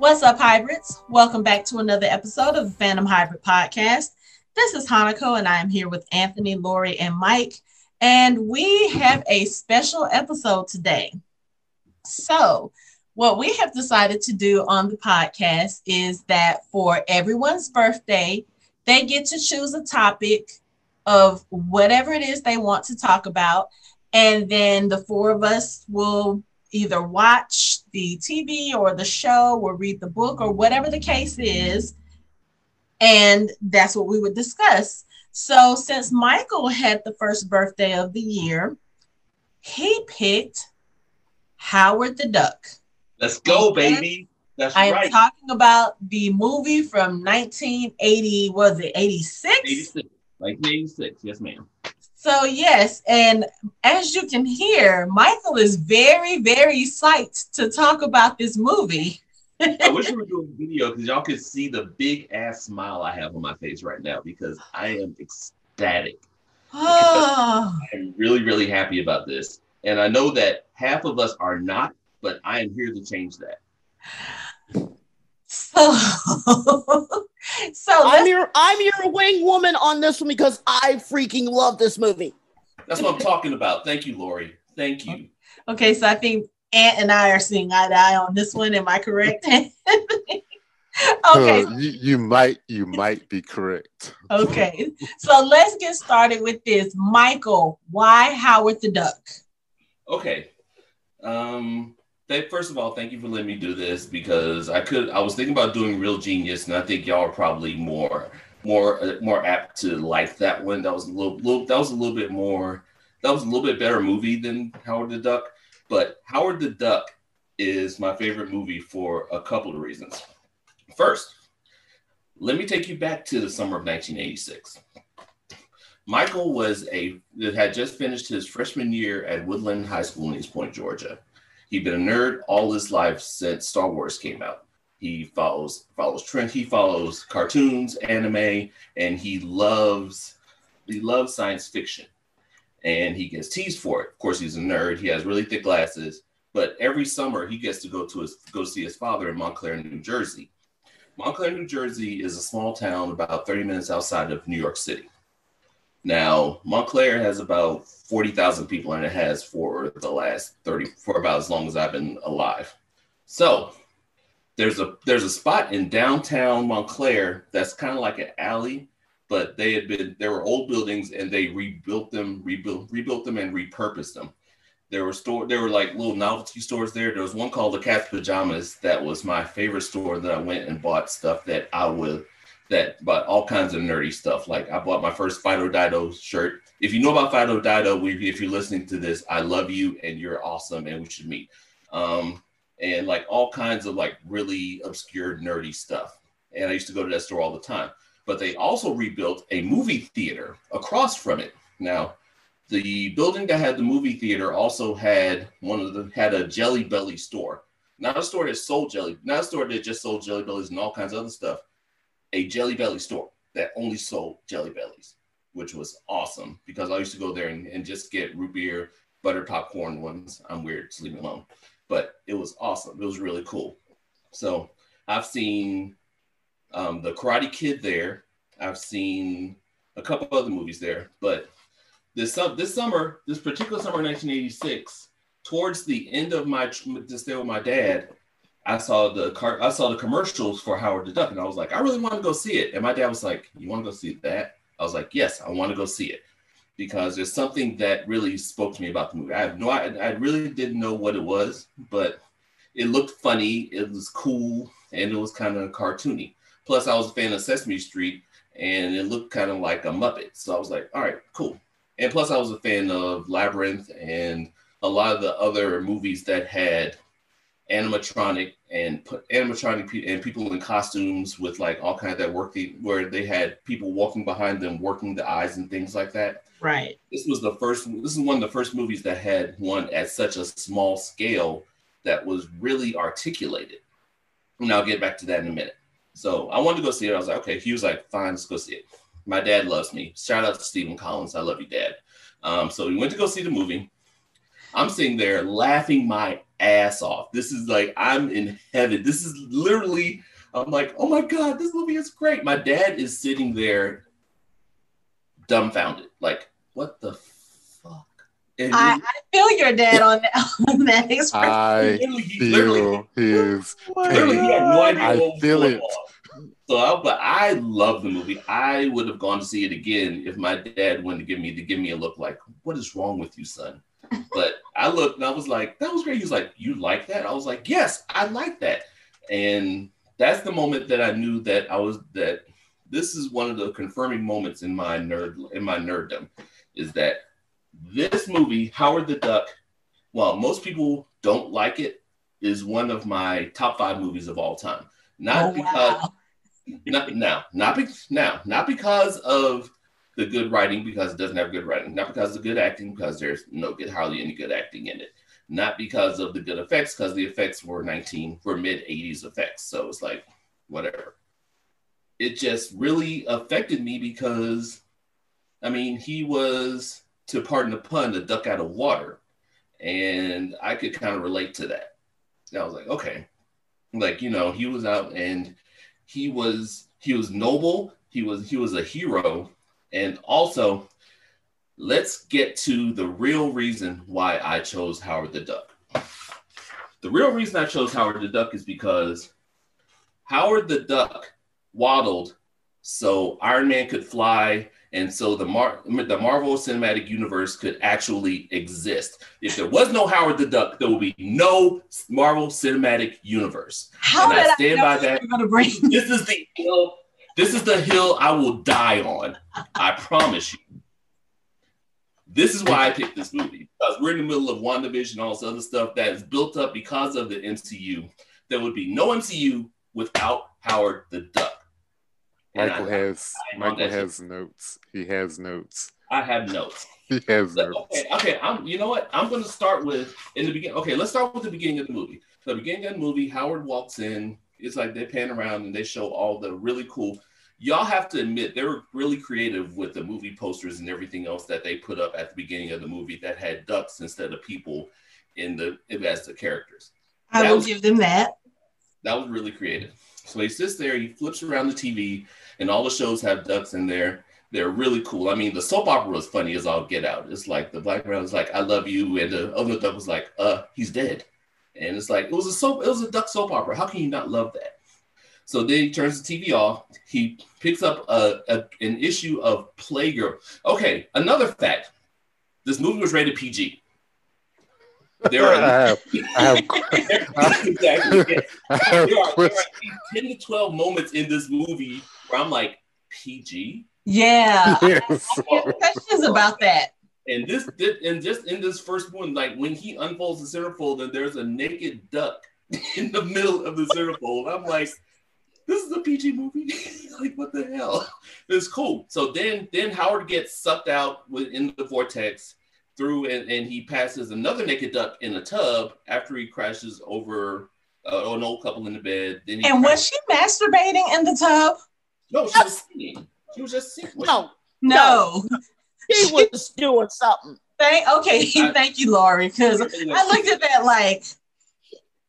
What's up, hybrids? Welcome back to another episode of the Fandom Hybrid Podcast. This is Hanako, and I am here with Anthony, Lori, and Mike. And we have a special episode today. So, what we have decided to do on the podcast is that for everyone's birthday, they get to choose a topic of whatever it is they want to talk about. And then the four of us will either watch the TV or the show or read the book or whatever the case is. And that's what we would discuss. So, since Michael had the first birthday of the year, he picked Howard the Duck. Let's go, baby. That's I'm right. talking about the movie from 1980, was it 86? 86. 1986. Yes, ma'am. So, yes, and as you can hear, Michael is very, very psyched to talk about this movie. I wish we were doing video because y'all could see the big ass smile I have on my face right now because I am ecstatic. Oh, I'm really, really happy about this. And I know that half of us are not, but I am here to change that. So, so I'm your I'm your wing woman on this one because I freaking love this movie. That's what I'm talking about. Thank you, Lori. Thank you. okay, so I think Ant and I are seeing eye to eye on this one. Am I correct? okay, Uh, you, you might you might be correct. okay. So let's get started with this. Michael, why Howard the Duck? Okay. Um, th- first of all, thank you for letting me do this because I could. I was thinking about doing Real Genius, and I think y'all are probably more, more, uh, more apt to like that one. That was a little, little, that was a little bit more. That was a little bit better movie than Howard the Duck. But Howard the Duck is my favorite movie for a couple of reasons. First, let me take you back to the summer of 1986. Michael was a that had just finished his freshman year at Woodland High School in East Point, Georgia. He'd been a nerd all his life since Star Wars came out. He follows follows trend. He follows cartoons, anime, and he loves he loves science fiction. And he gets teased for it. Of course, he's a nerd. He has really thick glasses. But every summer, he gets to go to his go see his father in Montclair, New Jersey. Montclair, New Jersey is a small town about 30 minutes outside of New York City. Now, Montclair has about 40,000 people and it has for the last 30 for about as long as I've been alive. So, there's a there's a spot in downtown Montclair that's kind of like an alley, but they had been there were old buildings and they rebuilt them, rebuilt rebuilt them and repurposed them. There were store there were like little novelty stores there. There was one called the Cat's Pajamas that was my favorite store that I went and bought stuff that I would that bought all kinds of nerdy stuff. Like I bought my first Fido Dido shirt. If you know about Fido Dido, if you're listening to this, I love you and you're awesome and we should meet. Um, and like all kinds of like really obscure nerdy stuff. And I used to go to that store all the time. But they also rebuilt a movie theater across from it. Now, the building that had the movie theater also had one of the had a Jelly Belly store. Not a store that sold jelly, not a store that just sold Jelly Bellies and all kinds of other stuff a Jelly Belly store that only sold Jelly Bellies, which was awesome because I used to go there and, and just get root beer, butter popcorn ones. I'm weird, so leave me alone. But it was awesome. It was really cool. So I've seen um, the Karate Kid there. I've seen a couple other movies there. But this this summer, this particular summer, 1986, towards the end of my to stay with my dad, I saw the car, I saw the commercials for Howard the Duck, and I was like, I really want to go see it. And my dad was like, You want to go see that? I was like, Yes, I want to go see it because there's something that really spoke to me about the movie. I have no, I, I really didn't know what it was, but it looked funny, it was cool, and it was kind of cartoony. Plus, I was a fan of Sesame Street, and it looked kind of like a Muppet. So I was like, All right, cool. And plus, I was a fan of Labyrinth and a lot of the other movies that had animatronic and put animatronic pe- and people in costumes with like all kind of that work the, where they had people walking behind them working the eyes and things like that. Right. this was the first this is one of the first movies that had one at such a small scale that was really articulated. And i'll get back to that in a minute. So i wanted to go see it. I was like okay he was like fine let's go see it. My dad loves me. Shout out to stephen collins. I love you dad. Um, so we went to go see the movie I'm sitting there laughing my ass off. This is like I'm in heaven. This is literally. I'm like, oh my god, this movie is great. My dad is sitting there, dumbfounded, like, what the fuck? And I, I feel your dad on that, on that expression. I literally, feel his. Literally, he had no idea I feel it. So, I, but I love the movie. I would have gone to see it again if my dad wanted to give me to give me a look like, "What is wrong with you, son?" But I looked and I was like, "That was great." He was like, "You like that?" I was like, "Yes, I like that." And that's the moment that I knew that I was that this is one of the confirming moments in my nerd in my nerddom is that this movie, Howard the Duck, while most people don't like it, is one of my top five movies of all time. Not oh, because wow not now, not be, now, not because of the good writing, because it doesn't have good writing, not because of the good acting, because there's no good, hardly any good acting in it, not because of the good effects, because the effects were 19, were mid 80s effects. So it's like, whatever. It just really affected me because, I mean, he was, to pardon the pun, a duck out of water. And I could kind of relate to that. And I was like, okay. Like, you know, he was out and he was he was noble he was he was a hero and also let's get to the real reason why i chose howard the duck the real reason i chose howard the duck is because howard the duck waddled so iron man could fly and so the Mar- the Marvel Cinematic Universe could actually exist. If there was no Howard the Duck, there would be no Marvel Cinematic Universe. How and did I stand I by that. This is the. This is the hill I will die on. I promise you. This is why I picked this movie because we're in the middle of WandaVision, and all this other stuff that is built up because of the MCU. There would be no MCU without Howard the Duck. Michael I, has I Michael has notes. He has notes. I have notes. he has notes. Okay, okay. I'm. You know what? I'm going to start with in the beginning. Okay, let's start with the beginning of the movie. The beginning of the movie, Howard walks in. It's like they pan around and they show all the really cool. Y'all have to admit they were really creative with the movie posters and everything else that they put up at the beginning of the movie that had ducks instead of people in the as the characters. I that will was, give them that. That was really creative. So he sits there, he flips around the TV, and all the shows have ducks in there. They're really cool. I mean, the soap opera was funny as all get out. It's like the black man was like, "I love you," and the other duck was like, "Uh, he's dead." And it's like it was a soap, it was a duck soap opera. How can you not love that? So then he turns the TV off. He picks up a, a an issue of Playgirl. Okay, another fact: this movie was rated PG. There are, I have, I have, exactly. I have there, are, there are 10 to 12 moments in this movie where I'm like, PG? Yeah. Yes. I, have questions about that. And this, this, and just in this first one, like when he unfolds the centerfold and there's a naked duck in the middle of the centerfold, I'm like, this is a PG movie. like, what the hell? It's cool. So then, then Howard gets sucked out within the vortex through and, and he passes another naked duck in a tub after he crashes over uh, an old couple in the bed. Then and was she masturbating in the tub? No, she was singing. She was just singing. No, no, she was doing something. Thank, okay, thank you, Lori, because I looked at that like,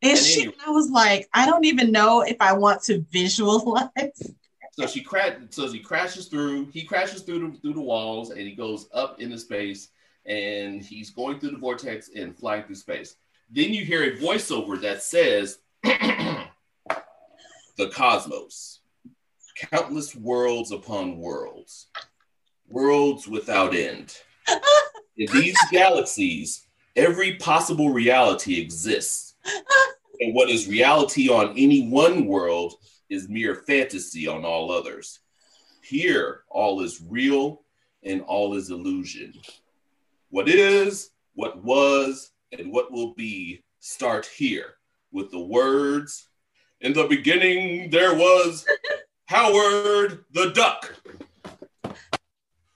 and she, anyway, I was like, I don't even know if I want to visualize. So she cra- so she crashes through. He crashes through the, through the walls, and he goes up into space and he's going through the vortex and flying through space. Then you hear a voiceover that says, The cosmos, countless worlds upon worlds, worlds without end. In these galaxies, every possible reality exists. And what is reality on any one world is mere fantasy on all others. Here, all is real and all is illusion. What is, what was, and what will be start here with the words In the beginning, there was Howard the Duck.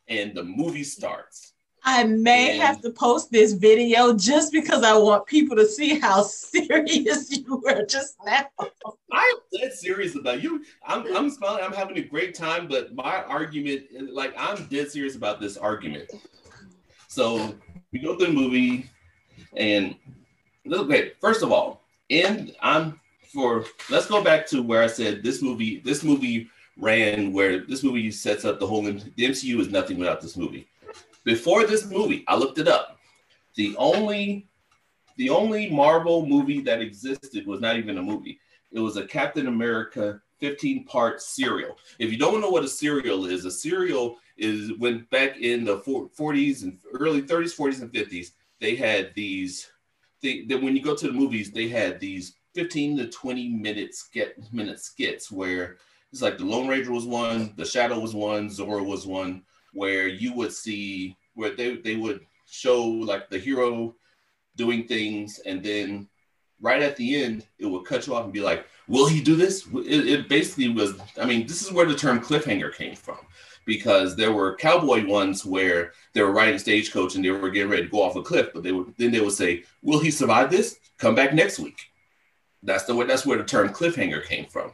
And the movie starts. I may and have to post this video just because I want people to see how serious you were just now. I'm dead serious about you. I'm, I'm smiling. I'm having a great time, but my argument, like, I'm dead serious about this argument. So we go through the movie. And okay, first of all, and I'm for let's go back to where I said this movie, this movie ran where this movie sets up the whole the MCU is nothing without this movie. Before this movie, I looked it up. The only the only Marvel movie that existed was not even a movie. It was a Captain America 15 part serial. If you don't know what a serial is, a serial is when back in the 40s and early 30s, 40s, and 50s, they had these. They when you go to the movies, they had these 15 to 20 minute skit minute skits where it's like the Lone Ranger was one, the Shadow was one, Zorro was one, where you would see where they, they would show like the hero doing things and then right at the end it would cut you off and be like will he do this? It, it basically was i mean this is where the term cliffhanger came from because there were cowboy ones where they were riding stagecoach and they were getting ready to go off a cliff but they would then they would say will he survive this? Come back next week. That's the way that's where the term cliffhanger came from.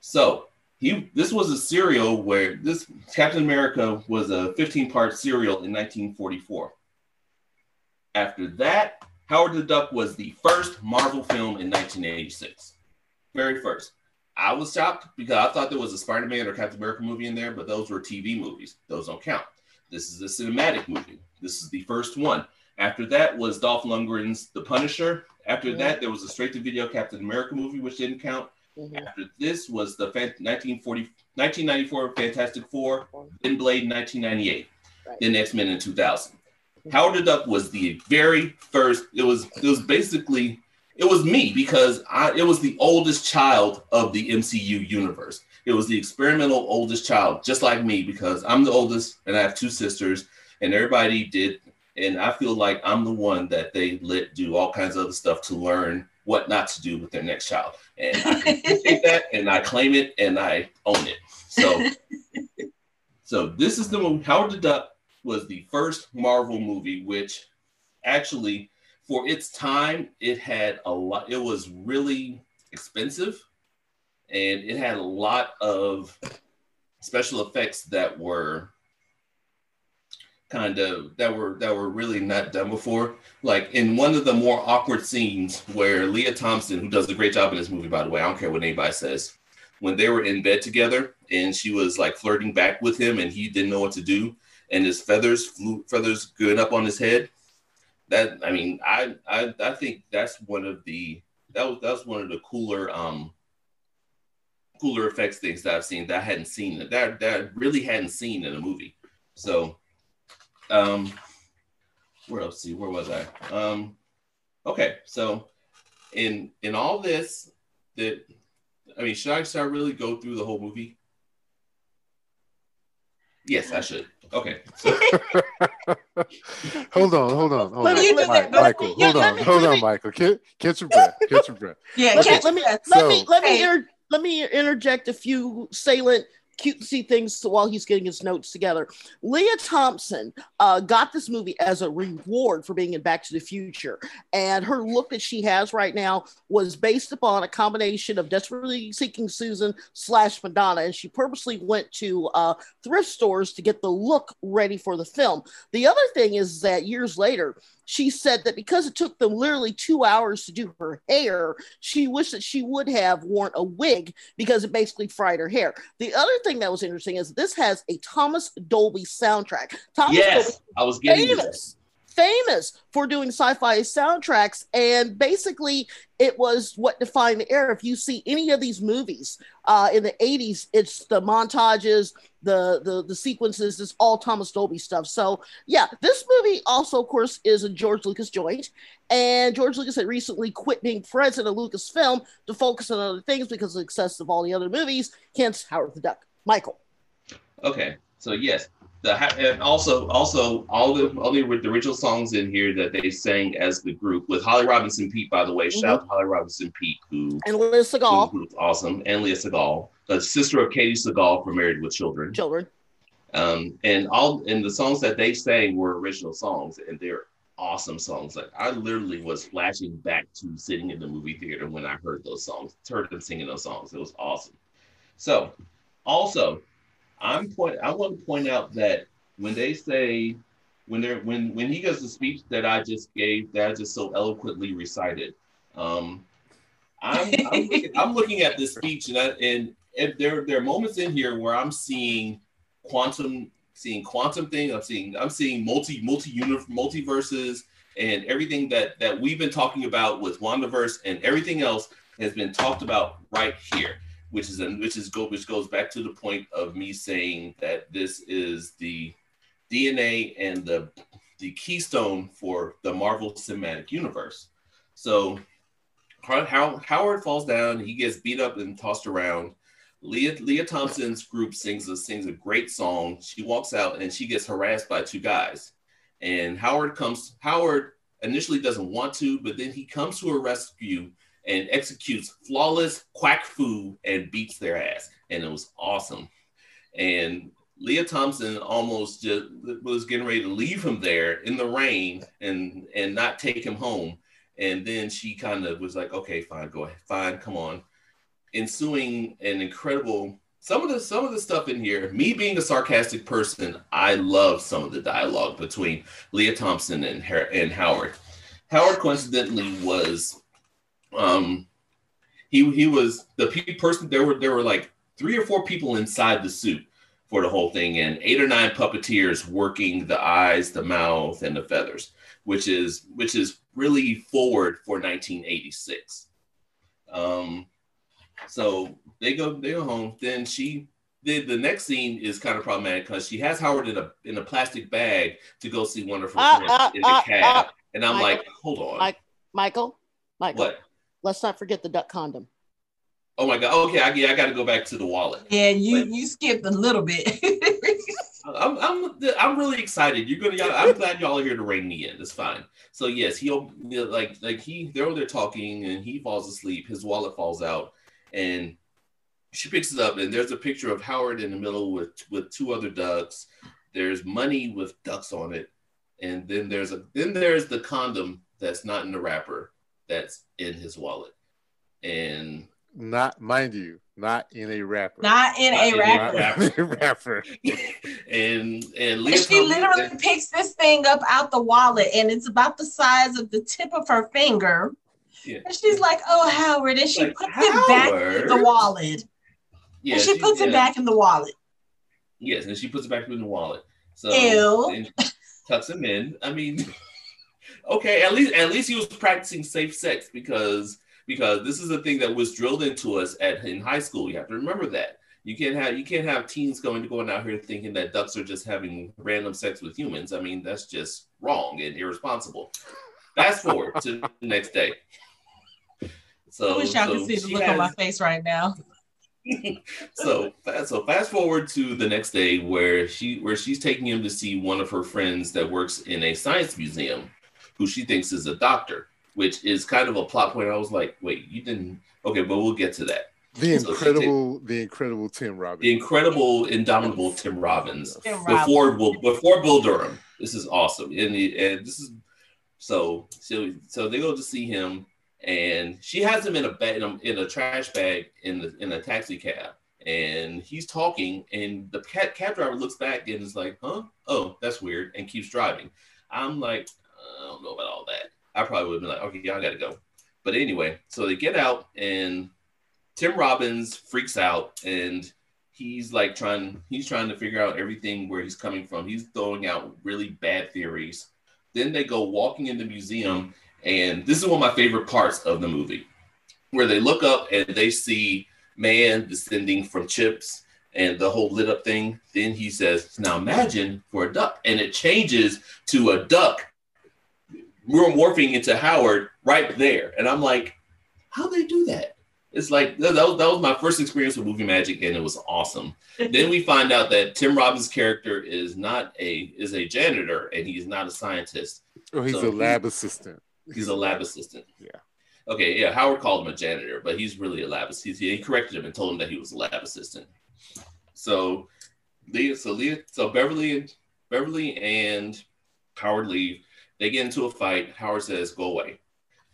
So he this was a serial where this Captain America was a 15 part serial in 1944. After that, Howard the Duck was the first Marvel film in 1986. Very first. I was shocked because I thought there was a Spider Man or Captain America movie in there, but those were TV movies. Those don't count. This is a cinematic movie. This is the first one. After that was Dolph Lundgren's The Punisher. After yeah. that, there was a straight to video Captain America movie, which didn't count. Mm-hmm. After this was the 1940, 1994 Fantastic Four, then Blade in 1998, right. then X Men in 2000. Mm-hmm. Howard the Duck was the very first. It was it was basically it was me because I it was the oldest child of the MCU universe. It was the experimental oldest child, just like me, because I'm the oldest and I have two sisters, and everybody did. And I feel like I'm the one that they let do all kinds of other stuff to learn what not to do with their next child. And I take that and I claim it and I own it. So, so this is the movie. Howard the Duck was the first Marvel movie, which actually, for its time, it had a lot. It was really expensive, and it had a lot of special effects that were kind of that were that were really not done before. Like in one of the more awkward scenes where Lea Thompson, who does a great job in this movie, by the way, I don't care what anybody says, when they were in bed together and she was like flirting back with him and he didn't know what to do, and his feathers flew feathers going up on his head. That I mean, I I I think that's one of the that was that's one of the cooler um cooler effects things that I've seen that I hadn't seen that that really hadn't seen in a movie. So um, where else? See, where was I? Um, okay, so in in all this, that I mean, should I start really go through the whole movie? Yes, I should. Okay. So. hold on, hold on, hold on, Mike, Michael. Hold on, hold on, Michael. Catch, catch your breath. Catch your breath. Yeah, let, me, let me let me let me inter- let me interject a few salient cutesy things while he's getting his notes together. Lea Thompson uh, got this movie as a reward for being in Back to the Future, and her look that she has right now was based upon a combination of Desperately Seeking Susan slash Madonna, and she purposely went to uh, thrift stores to get the look ready for the film. The other thing is that years later, she said that because it took them literally two hours to do her hair, she wished that she would have worn a wig because it basically fried her hair. The other thing that was interesting is this has a Thomas Dolby soundtrack. Thomas yes, Dolby, I was getting famous famous for doing sci-fi soundtracks and basically it was what defined the era if you see any of these movies uh, in the 80s it's the montages the, the the sequences is all thomas dolby stuff. So yeah this movie also of course is a george lucas joint. And george lucas had recently quit being president of lucasfilm to focus on other things because of the success of all the other movies. Hence howard the duck. Michael. Okay so yes the and also also all the all the, the original songs in here that they sang as the group with Holly Robinson Peete, by the way. Mm-hmm. Shout out to Holly Robinson Peete, who and Lea Sagal, who, who's awesome, and Lea Sagal, the sister of Katey Sagal from Married with Children. Children. Um, and all and the songs that they sang were original songs, and they're awesome songs. Like I literally was flashing back to sitting in the movie theater when I heard those songs, heard them singing those songs. It was awesome. So, also I'm point. I want to point out that when they say when they're when when he does the speech that I just gave, that I just so eloquently recited. Um, I'm I'm looking, I'm looking at this speech and I, and, and there there are moments in here where I'm seeing quantum seeing quantum thing. I'm seeing I'm seeing multi multi universe multiverses and everything that that we've been talking about with Wandaverse and everything else has been talked about right here, which is which is go which goes back to the point of me saying that this is the DNA and the the keystone for the Marvel Cinematic Universe. So Howard falls down, he gets beat up and tossed around. Leah, Lea Thompson's group sings a sings a great song. She walks out and she gets harassed by two guys. And Howard comes, Howard initially doesn't want to, but then he comes to her rescue and executes flawless quack fu and beats their ass. And it was awesome. And Lea Thompson almost just was getting ready to leave him there in the rain and and not take him home. And then she kind of was like, okay, fine, go ahead, fine, come on. Ensuing an incredible some of the some of the stuff in here, me being a sarcastic person, I love some of the dialogue between Lea Thompson and and Howard. Howard coincidentally was um he he was the person there were there were like three or four people inside the suit for the whole thing and eight or nine puppeteers working the eyes, the mouth and the feathers, which is which is really forward for 1986. Um so they go they go home. Then she the, the next scene is kind of problematic because she has Howard in a in a plastic bag to go see one of her uh, friends uh, in the uh, cab, uh, and I'm Michael, like, hold on, Mike, Michael, Michael, what? Let's not forget the duck condom. Oh my god! Okay, I, yeah, I got to go back to the wallet. Yeah, you but, you skipped a little bit. I'm, I'm I'm really excited. You're gonna. I'm glad y'all are here to rein me in. It's fine. So yes, he like like he they're there talking and he falls asleep. His wallet falls out, and she picks it up and there's a picture of Howard in the middle with with two other ducks. There's money with ducks on it, and then there's a then there's the condom that's not in the wrapper that's in his wallet, and not mind you, not in a wrapper. Not in not a in wrapper. Not in a wrapper. and and, and she literally and, picks this thing up out the wallet, and it's about the size of the tip of her finger. Yeah. And she's like, "Oh, Howard," and she like, puts Howard? it back in the wallet. Yeah, and she, she puts yeah. it back in the wallet. Yes, and she puts it back in the wallet. So Ew. tucks him in. I mean, okay, at least at least he was practicing safe sex because because this is a thing that was drilled into us at in high school. You have to remember that. You can't have you can't have teens going to going out here thinking that ducks are just having random sex with humans. I mean, that's just wrong and irresponsible. Fast forward to the next day. So, I wish y'all so could see the look has, on my face right now. so so fast forward to the next day where she where she's taking him to see one of her friends that works in a science museum who she thinks is a doctor which is kind of a plot point. I was like wait you didn't okay but we'll get to that. The so incredible take, the incredible tim robbins. The incredible indomitable tim robbins. Tim before Robbins. before Bull Durham. This is awesome. And, and this is so so so they go to see him and she has him in a bag in a, in a trash bag in the in a taxi cab. And he's talking and the cab, cab driver looks back and is like huh? Oh that's weird and keeps driving. I'm like i don't know about all that i probably would have been like okay yeah, i gotta go but anyway so they get out and tim robbins freaks out and he's like trying he's trying to figure out everything where he's coming from he's throwing out really bad theories then they go walking in the museum and this is one of my favorite parts of the movie, where they look up and they see man descending from chips and the whole lit up thing. Then he says, Now imagine for a duck. And it changes to a duck morphing into Howard right there. And I'm like, how they do that? It's like that was, that was my first experience with movie magic, and it was awesome. then we find out that Tim Robbins' character is not a is a janitor, and he's not a scientist. Oh, he's so a lab assistant. He's a lab assistant. Yeah. Okay, yeah. Howard called him a janitor, but he's really a lab assistant. He corrected him and told him that he was a lab assistant. So, Lea, so Lea, so Beverly and Beverly and Howard leave. They get into a fight. Howard says, "Go away,"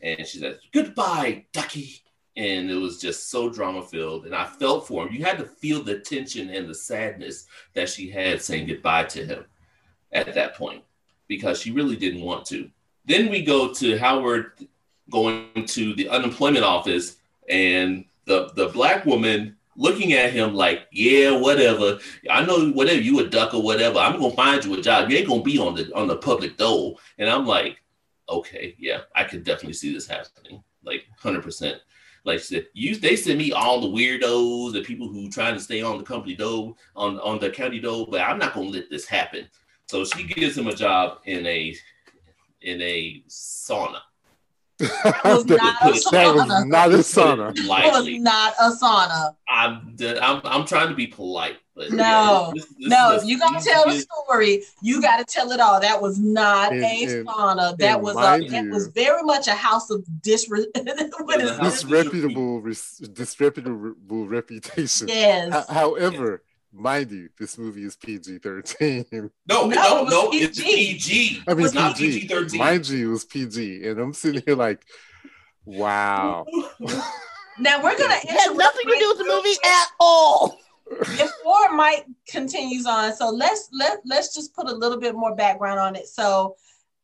and she says, "Goodbye, Ducky." And it was just so drama filled, and I felt for him. You had to feel the tension and the sadness that she had saying goodbye to him at that point. because she really didn't want to. Then we go to Howard going to the unemployment office and the the black woman looking at him like, yeah, whatever. I know whatever you a duck or whatever. I'm gonna find you a job. You ain't gonna be on the on the public dole. And I'm like, okay, yeah, I could definitely see this happening. Like hundred percent. Like said, you, they send me all the weirdos, the people who trying to stay on the company dole, on on the county dole, but I'm not gonna let this happen. So she gives him a job in a in a sauna. That was not a sauna. That was not a sauna. That was not a sauna. I'm, I'm, I'm trying to be polite, but no, yeah, this, this no. If you're gonna tell the story, you got to tell it all. That was not and, a and, sauna. That was a. You, it was very much a house of disre- disreputable, disreputable reputation. Yes. however, mind you, this movie is PG thirteen. No, no, no, no it's PG. I mean, it's not PG thirteen. Mind you, it was PG, and I'm sitting here like, wow. now we're gonna. It has nothing to do with the movie at all. Before Mike continues on, so let's let let's just put a little bit more background on it. So.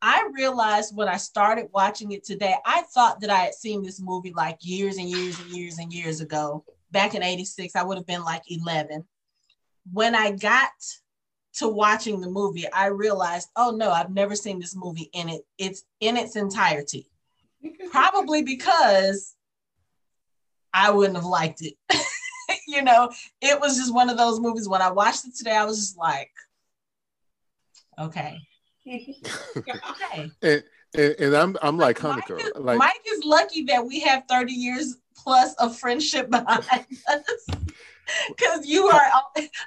I realized when I started watching it today, I thought that I had seen this movie like years and years and years and years ago. Back in 86, I would have been like 11 when I got to watching the movie, I realized, oh no, I've never seen this movie in it. It's in its entirety. Probably because I wouldn't have liked it. you know, it was just one of those movies. When I watched it today, I was just like, okay. okay. And, and, and, I'm I'm like Hanako. Mike is, like Mike is lucky that we have 30 years plus of friendship behind us because you are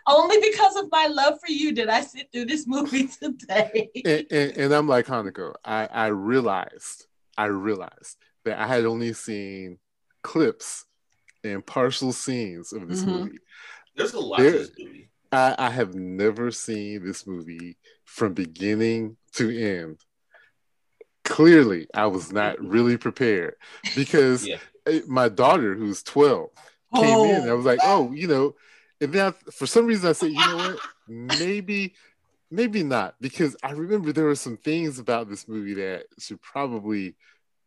only because of my love for you did I sit through this movie today. and, and, and, I'm like Hanako. I, I realized, I realized that I had only seen clips and partial scenes of this mm-hmm. movie. There's a lot there, of this movie. I, I have never seen this movie from beginning to end. Clearly, I was not really prepared because yeah. my daughter, who's 12, came oh. in. I was like, oh, you know, and then I, for some reason I said, you know what, maybe, maybe not, because I remember there were some things about this movie that she probably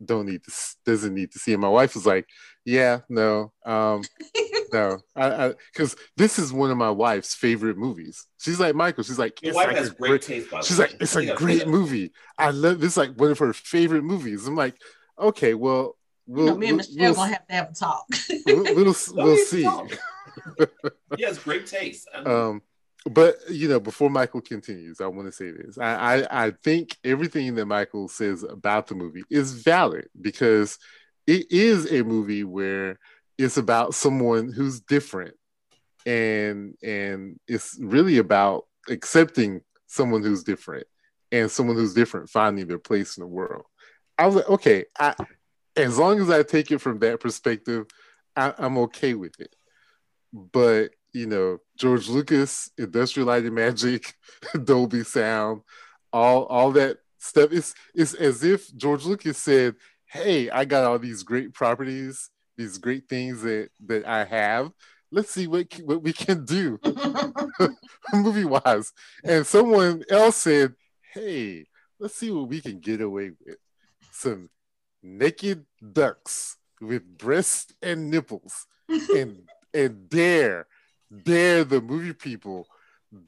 don't need to doesn't need to see. And my wife was like, yeah, no, um, no, I because this is one of my wife's favorite movies. She's like Michael. She's like, your wife like has great, great taste. She's like, it's a great movie. I love this. Like one of her favorite movies. I'm like, okay, well, We'll, you know, me and Michelle we'll, gonna have to have a talk. we'll, we'll, we'll see. he has great taste. Um, but you know, before Michael continues, I want to say this. I, I I think everything that Michael says about the movie is valid because it is a movie where it's about someone who's different, and and it's really about accepting someone who's different and someone who's different finding their place in the world. I was like, okay, I as long as I take it from that perspective, I, am okay with it. But you know, George Lucas, Industrial Light and Magic, Dolby Sound, all all that stuff. It's it's as if George Lucas said, "Hey, I got all these great properties, these great things that that I have. Let's see what what we can do, movie wise." And someone else said, "Hey, let's see what we can get away with." Some naked ducks with breasts and nipples and and dare dare the movie people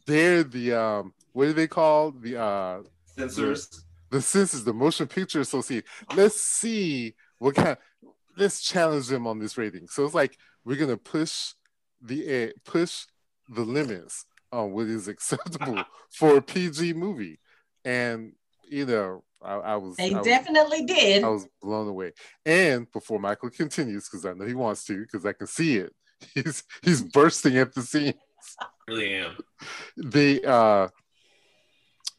dare the um what do they call? The uh censors. The, the censors the motion picture association let's see what kind let's challenge them on this rating. So it's like we're gonna push the uh, push the limits on what is acceptable for a pg movie. And you know I, I was. They I definitely was, did. I was blown away. And before Michael continues, because I know he wants to, because I can see it, he's he's bursting at the seams. Really am. The uh,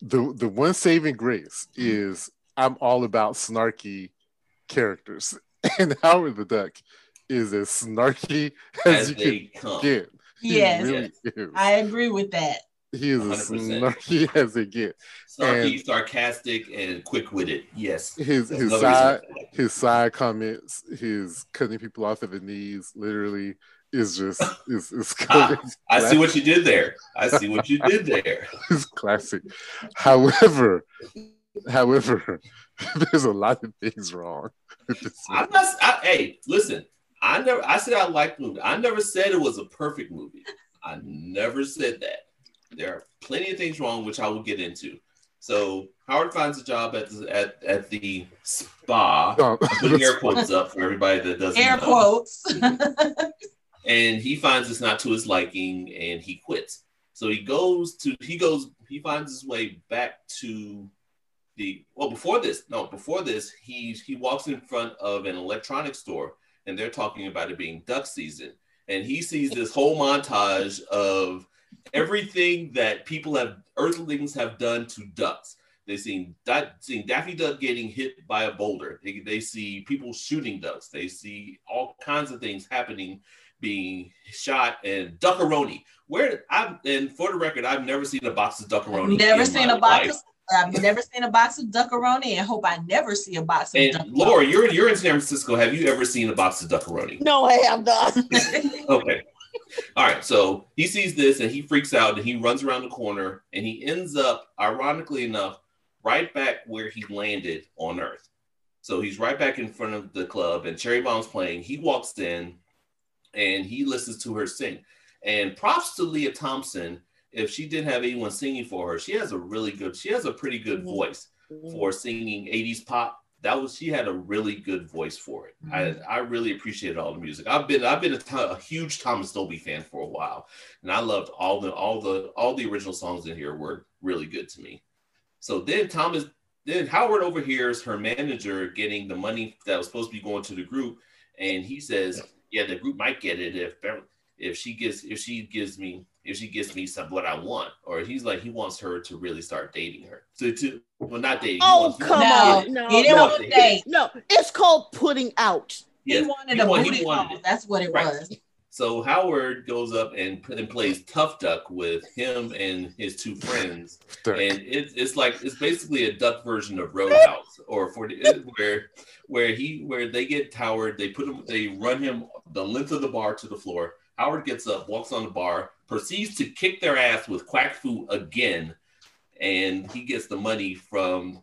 the the one saving grace is I'm all about snarky characters, and Howard the Duck is as snarky as, as you can come. get. yes, really I agree with that. He is 100%. as snarky as it get. Snarky, and sarcastic, and quick witted. Yes. His his side his side comments, his cutting people off at the knees, literally is just is is ah, I see what you did there. I see what you did there. it's classic. However, However, there's a lot of things wrong. I'm not. I, hey, listen. I never. I said I liked the movie. I never said it was a perfect movie. I never said that. There are plenty of things wrong, which I will get into. So Howard finds a job at the, at, at the spa. Oh, putting air quotes up for everybody that doesn't air know. quotes. and he finds it's not to his liking, and he quits. So he goes to he goes he finds his way back to the well before this no before this he he walks in front of an electronics store and they're talking about it being duck season and he sees this whole montage of everything that people have earthlings have done to ducks they seen that seen Daffy Duck getting hit by a boulder. They, they see people shooting ducks. They see all kinds of things happening, being shot and duckaroni. Where I'm and for the record, I've never seen a box of duckaroni. Never seen a box. Of, I've never seen a box of duckaroni, and hope I never see a box of. And duckaroni. Laura, you're you're in San Francisco. Have you ever seen a box of duckaroni? No, I have not. okay. All right, so he sees this and he freaks out and he runs around the corner and he ends up, ironically enough, right back where he landed on Earth. So he's right back in front of the club, and Cherry Bomb's playing. He walks in, and he listens to her sing. And props to Lea Thompson. If she didn't have anyone singing for her, she has a really good, she has a pretty good mm-hmm. voice for singing 80s pop. That was she had a really good voice for it. Mm-hmm. I, I really appreciated all the music. I've been I've been a, a huge Thomas Dolby fan for a while, and I loved all the all the all the original songs in here were really good to me. So then Thomas, then Howard overhears her manager getting the money that was supposed to be going to the group, and he says, "Yeah, the group might get it if if she gets if she gives me if she gives me some what I want." Or he's like he wants her to really start dating her. So to well, not dating. Oh come on, no, he didn't want to date. No, it's called putting out. Yes. He wanted he a wanted, booty call. That's what it right. was. So Howard goes up and, and plays tough duck with him and his two friends, and it's it's like it's basically a duck version of Roadhouse, or for the, where where he where they get Howard, they put him, they run him the length of the bar to the floor. Howard gets up, walks on the bar, proceeds to kick their ass with quack fu again, and he gets the money from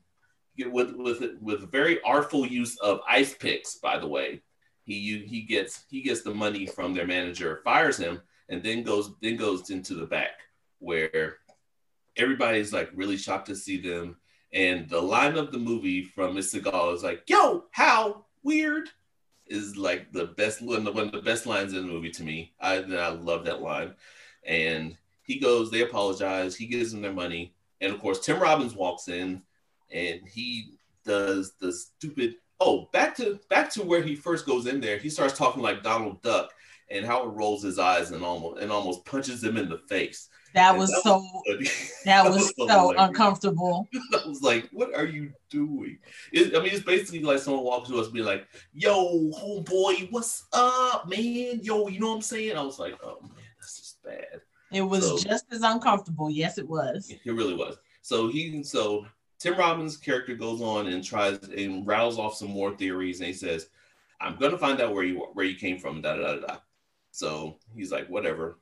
with with with very artful use of ice picks, by the way he he gets he gets the money from their manager, fires him, and then goes then goes into the back where everybody's like really shocked to see them. And the line of the movie from Miss Seagal is like, "Yo, how weird." Is like the best one, of the best lines in the movie to me. I I love that line. And he goes, they apologize. He gives them their money, and of course Tim Robbins walks in, and he does the stupid oh, back to back to where he first goes in there. He starts talking like Donald Duck, and Howard rolls his eyes and almost and almost punches him in the face. That was, that so. Was that, was, was so, so uncomfortable. I was like, "What are you doing?" It, I mean, it's basically like someone walks to us, and be like, "Yo, homeboy, what's up, man? Yo, you know what I'm saying?" I was like, "Oh man, that's just bad." It was so, just as uncomfortable. Yes, it was. It really was. So he, so Tim Robbins' character goes on and tries and rattles off some more theories, and he says, "I'm gonna find out where you where you came from." Da da da da. So he's like, "Whatever."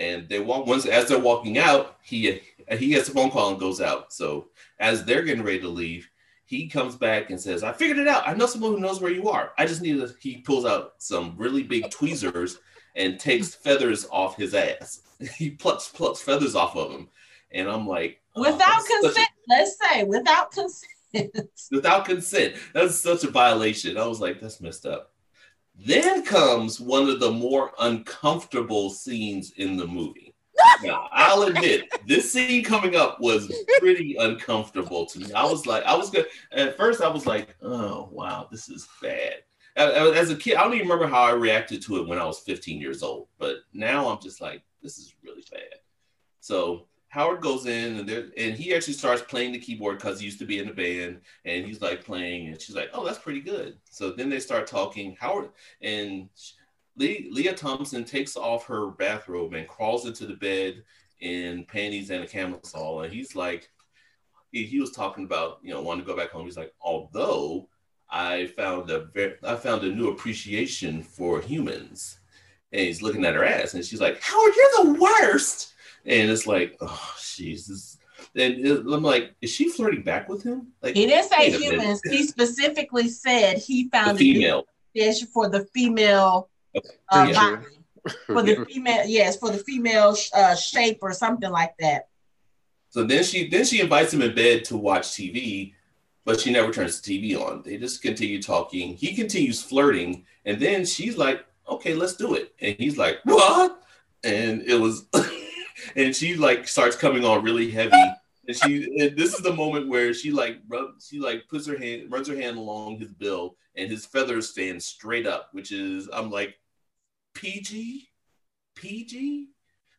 And they walk once as they're walking out, he he gets a phone call and goes out. So as they're getting ready to leave, he comes back and says, "I figured it out. I know someone who knows where you are. I just need to." He pulls out some really big tweezers and takes feathers off his ass. he plucks plucks feathers off of him, and I'm like, oh, without consent. A, let's say without consent. without consent. That's such a violation. I was like, that's messed up. Then comes one of the more uncomfortable scenes in the movie. now, I'll admit, this scene coming up was pretty uncomfortable to me. I was like, I was good. At first, I was like, oh, wow, this is bad. As a kid, I don't even remember how I reacted to it when I was 15 years old. But now I'm just like, this is really bad. So Howard goes in and there and he actually starts playing the keyboard because he used to be in the band and he's like playing and she's like, oh, that's pretty good. So then they start talking. Howard and Lea, Lea Thompson takes off her bathrobe and crawls into the bed in panties and a camisole. And he's like, he, he was talking about, you know, wanting to go back home. He's like, although I found a very, I found a new appreciation for humans. And he's looking at her ass and she's like, Howard, you're the worst and it's like, oh Jesus. And I'm like, is she flirting back with him? Like he didn't say humans. He specifically said he found the female fish for the female okay. uh, yeah. body. For the female, yes, for the female uh, shape or something like that. So then she then she invites him in bed to watch TV, but she never turns the TV on. They just continue talking. He continues flirting, and then she's like, "Okay, let's do it." And he's like, "What?" And it was, and she like starts coming on really heavy. And she, and this is the moment where she like rubs, she like puts her hand, runs her hand along his bill, and his feathers stand straight up, which is I'm like, PG, PG.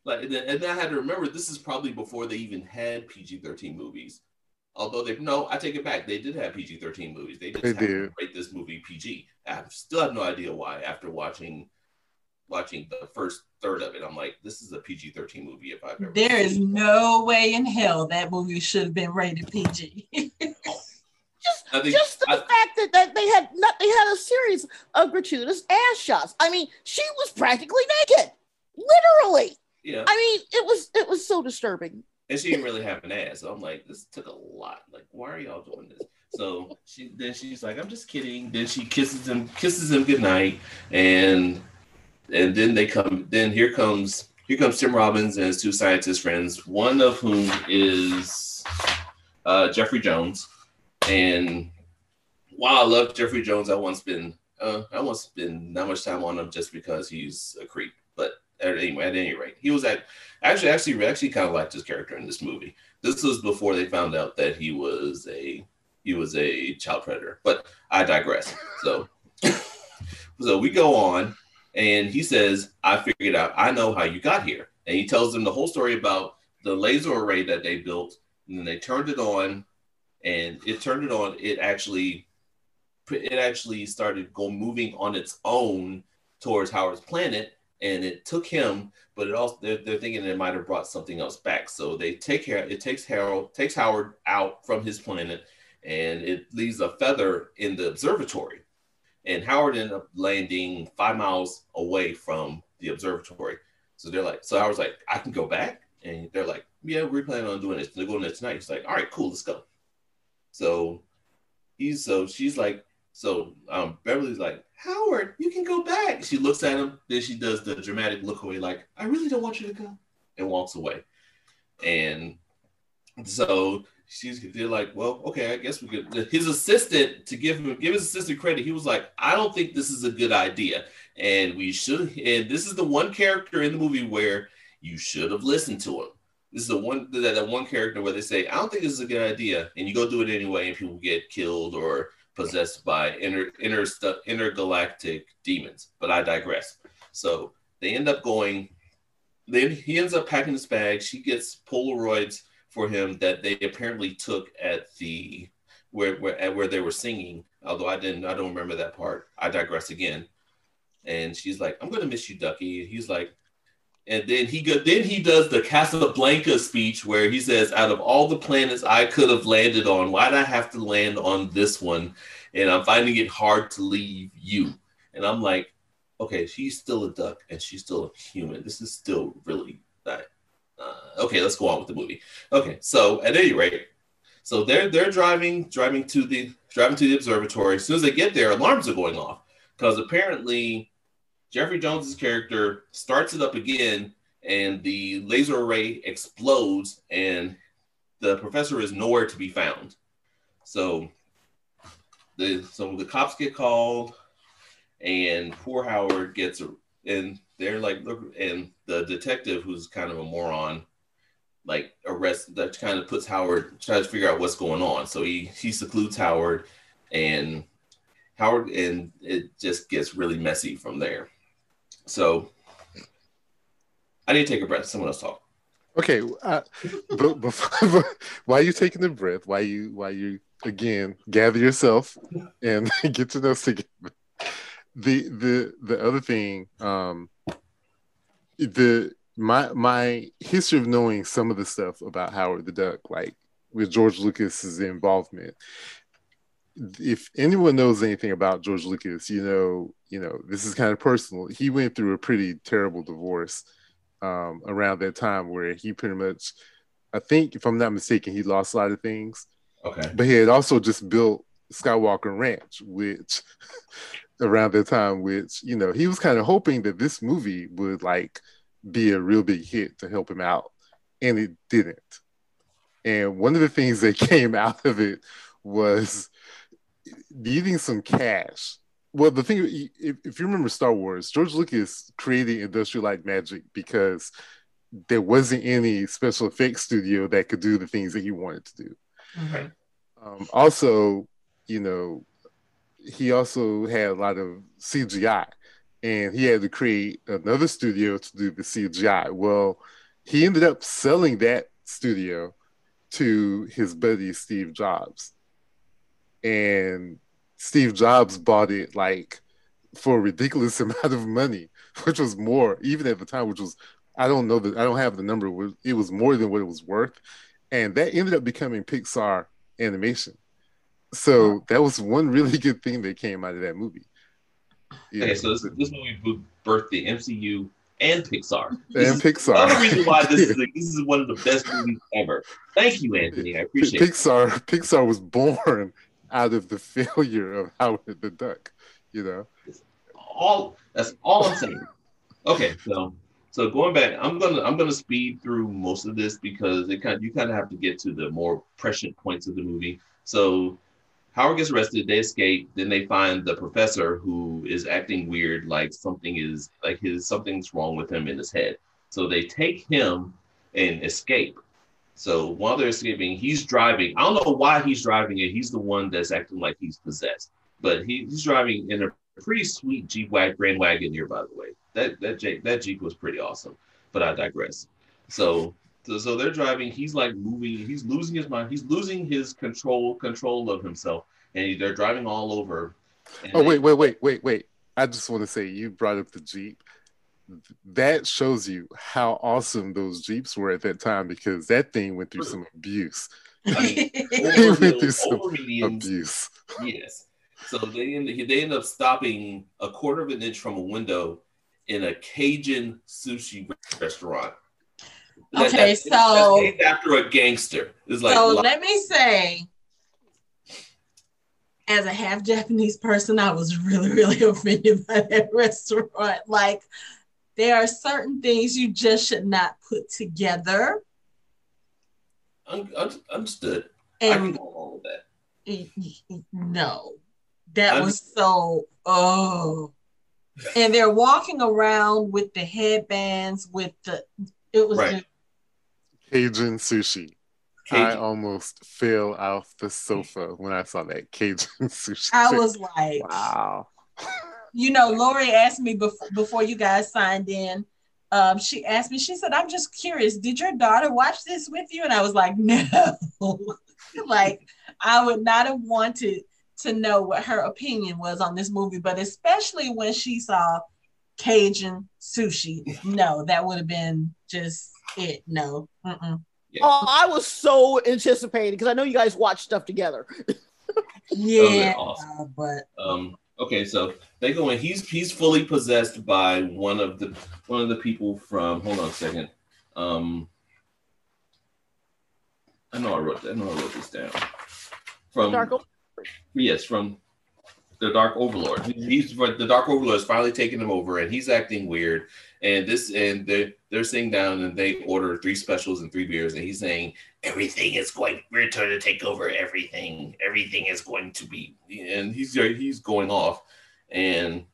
Like, and, and I had to remember this is probably before they even had PG thirteen movies. Although they no, I take it back. They did have PG thirteen movies. They just they did. rate this movie PG. I still have no idea why. After watching watching the first third of it, I'm like, this is a PG thirteen movie. If I've ever there is no way in hell that movie should have been rated PG. just, think, just the I, fact that, that they had not they had a series of gratuitous ass shots. I mean, she was practically naked, literally. Yeah. I mean, it was it was so disturbing. And she didn't really have an ass. So I'm like, this took a lot. Like, why are y'all doing this? So she then she's like, I'm just kidding. Then she kisses him, kisses him goodnight, and and then they come. Then here comes here comes Tim Robbins and his two scientist friends. One of whom is uh, Jeffrey Jones. And while I love Jeffrey Jones, I once been uh, I spend not much time on him just because he's a creep. But anyway, at any rate, he was at actually actually actually kind of liked his character in this movie. This was before they found out that he was a he was a child predator. But I digress. So so we go on, and he says, "I figured out. I know how you got here." And he tells them the whole story about the laser array that they built, and then they turned it on, and it turned it on. It actually it actually started going moving on its own towards Howard's planet and it took him, but it also they're, they're thinking it might have brought something else back. So they take care. It takes Harold takes Howard out from his planet, and it leaves a feather in the observatory. And Howard ended up landing five miles away from the observatory. So they're like, so Howard's like, I can go back, and they're like, yeah, we're planning on doing this. They're going there tonight. He's like, all right, cool, let's go. So he's so she's like, so um, Beverly's like, Howard, you can go back. She looks at him, then she does the dramatic look away, like, I really don't want you to go, and walks away. And so she's they're like, well, okay, I guess we could. His assistant, to give him give his assistant credit, he was like, I don't think this is a good idea, and we should. And this is the one character in the movie where you should have listened to him. This is the one that, that one character where they say, I don't think this is a good idea, and you go do it anyway, and people get killed or possessed by inter, inter, intergalactic demons. But I digress. So they end up going. Then he ends up packing his bag. She gets Polaroids for him that they apparently took at the where where at where they were singing. Although I didn't, I don't remember that part. I digress again. And she's like, "I'm gonna miss you, Ducky." And he's like, and then he go, then he does the Casablanca speech where he says, "Out of all the planets I could have landed on, why'd I have to land on this one? And I'm finding it hard to leave you." And I'm like, "Okay, she's still a duck and she's still a human. This is still really that." Uh, okay, let's go on with the movie. Okay, so at any rate, so they're they're driving driving to the driving to the observatory. As soon as they get there, alarms are going off because apparently Jeffrey Jones's character starts it up again, and the laser array explodes, and the professor is nowhere to be found. So the so the cops get called, and poor Howard gets and they're like look and the detective who's kind of a moron like arrest that kind of puts Howard tries to figure out what's going on. So he he secludes Howard and Howard and it just gets really messy from there. So I need to take a breath. Someone else talk. Okay, uh, but before, why are you taking a breath? Why you why you again gather yourself and get to know together. The the the other thing, um, the my my history of knowing some of the stuff about Howard the Duck, like with George Lucas's involvement, if anyone knows anything about George Lucas, you know, you know, this is kind of personal. He went through a pretty terrible divorce um, around that time where he pretty much I think, if I'm not mistaken, he lost a lot of things. Okay. But he had also just built Skywalker Ranch, which around that time, which you know he was kind of hoping that this movie would like be a real big hit to help him out, and it didn't. And one of the things that came out of it was needing some cash. Well, the thing, if, if you remember Star Wars, George Lucas created Industrial Light Magic because there wasn't any special effects studio that could do the things that he wanted to do. Okay. Um, also, you know, he also had a lot of CGI and he had to create another studio to do the CGI. Well, he ended up selling that studio to his buddy Steve Jobs. And Steve Jobs bought it like for a ridiculous amount of money, which was more, even at the time, which was, I don't know that I don't have the number, it was more than what it was worth. And that ended up becoming Pixar animation. So that was one really good thing that came out of that movie. Yeah. Okay, so this, this movie birthed the MCU and Pixar. And this Pixar. Another reason why this is this is one of the best movies ever. Thank you, Anthony. I appreciate Pixar, it. Pixar was born out of the failure of Howard the Duck. You know, all that's all I'm saying. Okay, so so going back, I'm gonna I'm gonna speed through most of this because it kind of, you kind of have to get to the more prescient points of the movie. So Howard gets arrested, they escape, then they find the professor who is acting weird, like something is like his something's wrong with him in his head. So they take him and escape. So while they're escaping, he's driving. I don't know why he's driving it. He's the one that's acting like he's possessed. But he, he's driving in a pretty sweet Jeep wag, Grand Wagoneer, by the way. That that Jeep, that Jeep was pretty awesome. But I digress. So so, so they're driving. He's like moving. He's losing his mind. He's losing his control control of himself, and he, they're driving all over. Oh they, wait, wait, wait, wait, wait! I just want to say you brought up the jeep. That shows you how awesome those jeeps were at that time because that thing went through some abuse. I mean, went through some abuse. Yes. So they end, they end up stopping a quarter of an inch from a window in a Cajun sushi restaurant Okay, so after a gangster. It's like so. Let me say, as a half Japanese person, I was really, really offended by that restaurant. Like, there are certain things you just should not put together. understood. And I can go along with that. No, that I'm, was so oh. And they're walking around with the headbands, with the it was right. Cajun sushi. Cajun. I almost fell off the sofa when I saw that Cajun sushi. I was like, wow. You know, Lori asked me before, before you guys signed in. Um, she asked me, she said, I'm just curious, did your daughter watch this with you? And I was like, no. like, I would not have wanted to know what her opinion was on this movie, but especially when she saw Cajun sushi. No, that would have been just it. No. Mm-mm. Yeah. Oh, I was so anticipating because I know you guys watch stuff together. yeah, awesome. but um, okay, so they go in. He's he's fully possessed by one of the one of the people from. Hold on a second. Um, I know I wrote. That. I know I wrote this down. From Dark yes, from the Dark Overlord. He's the Dark Overlord is finally taking him over, and he's acting weird. And this, and they're they're sitting down, and they order three specials and three beers, and he's saying everything is going. We're trying to take over everything. Everything is going to be, and he's he's going off, and.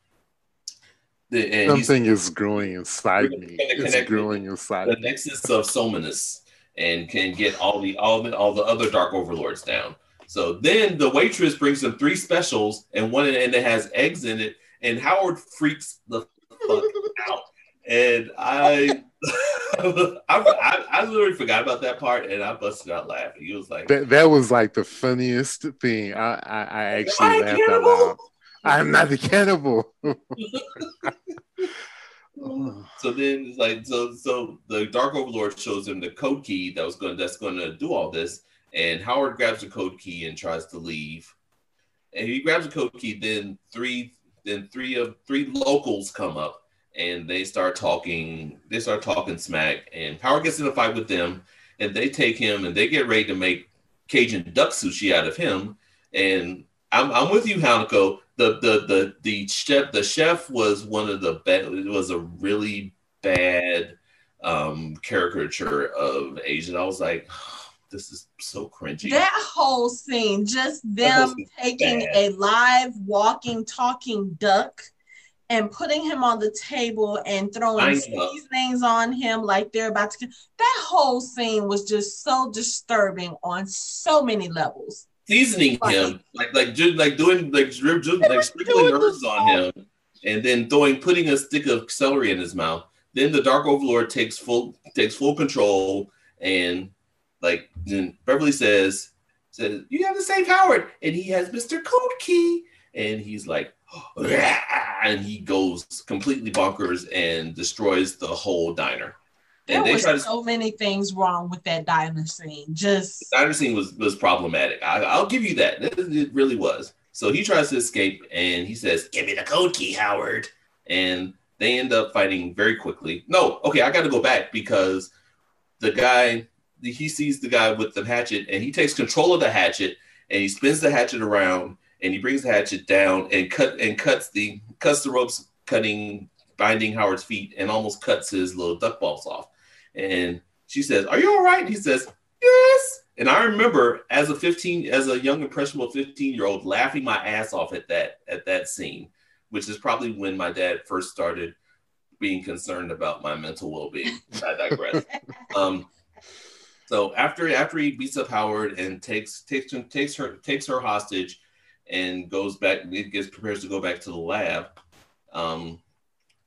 The, and Something is growing inside me. It's growing inside. The nexus of Sominus, and can get all the all the all the other dark overlords down. So then the waitress brings them three specials and one and it has eggs in it, and Howard freaks the fuck out. And I, I, I, I, literally forgot about that part, and I busted out laughing. He was like, "That, that was like the funniest thing." I, I, I actually laughed out loud. I'm not the cannibal. so then it's like so so the Dark Overlord shows him the code key that was going that's going to do all this, and Howard grabs the code key and tries to leave. And he grabs the code key, then three then three of three locals come up and they start talking, they start talking smack, and Howard gets in a fight with them. and they take him and they get ready to make Cajun duck sushi out of him. And I'm, I'm with you, Hanako. The the the the chef the chef was one of the bad. It was a really bad um caricature of Asian. I was like, this is so cringy. That whole scene, just them taking bad. a live walking talking duck and putting him on the table and throwing seasonings on him like they're about to that whole scene was just so disturbing on so many levels seasoning like, him like like like doing like, just, like sprinkling herbs on him and then throwing putting a stick of celery in his mouth then the dark overlord takes full takes full control and like then beverly says says you have the same howard and he has mr code key and he's like and he goes completely bonkers and destroys the whole diner. And there was to, so many things wrong with that diner scene. Just the diner scene was was problematic. I, will give you that. It really was. So he tries to escape, and he says, "Give me the code key, Howard." And they end up fighting very quickly. No, okay, I got to go back because the guy he sees the guy with the hatchet, and he takes control of the hatchet, and he spins the hatchet around, and he brings the hatchet down and cut and cuts the cuts the ropes, cutting binding Howard's feet, and almost cuts his little duck balls off. And she says, "Are you all right?" And he says, "Yes." And I remember as a 15, as a young impressionable 15 year old, laughing my ass off at that at that scene, which is probably when my dad first started being concerned about my mental well being. I digress. um, so after after he beats up Howard and takes takes takes her takes her hostage, and goes back, gets prepares to go back to the lab. Um,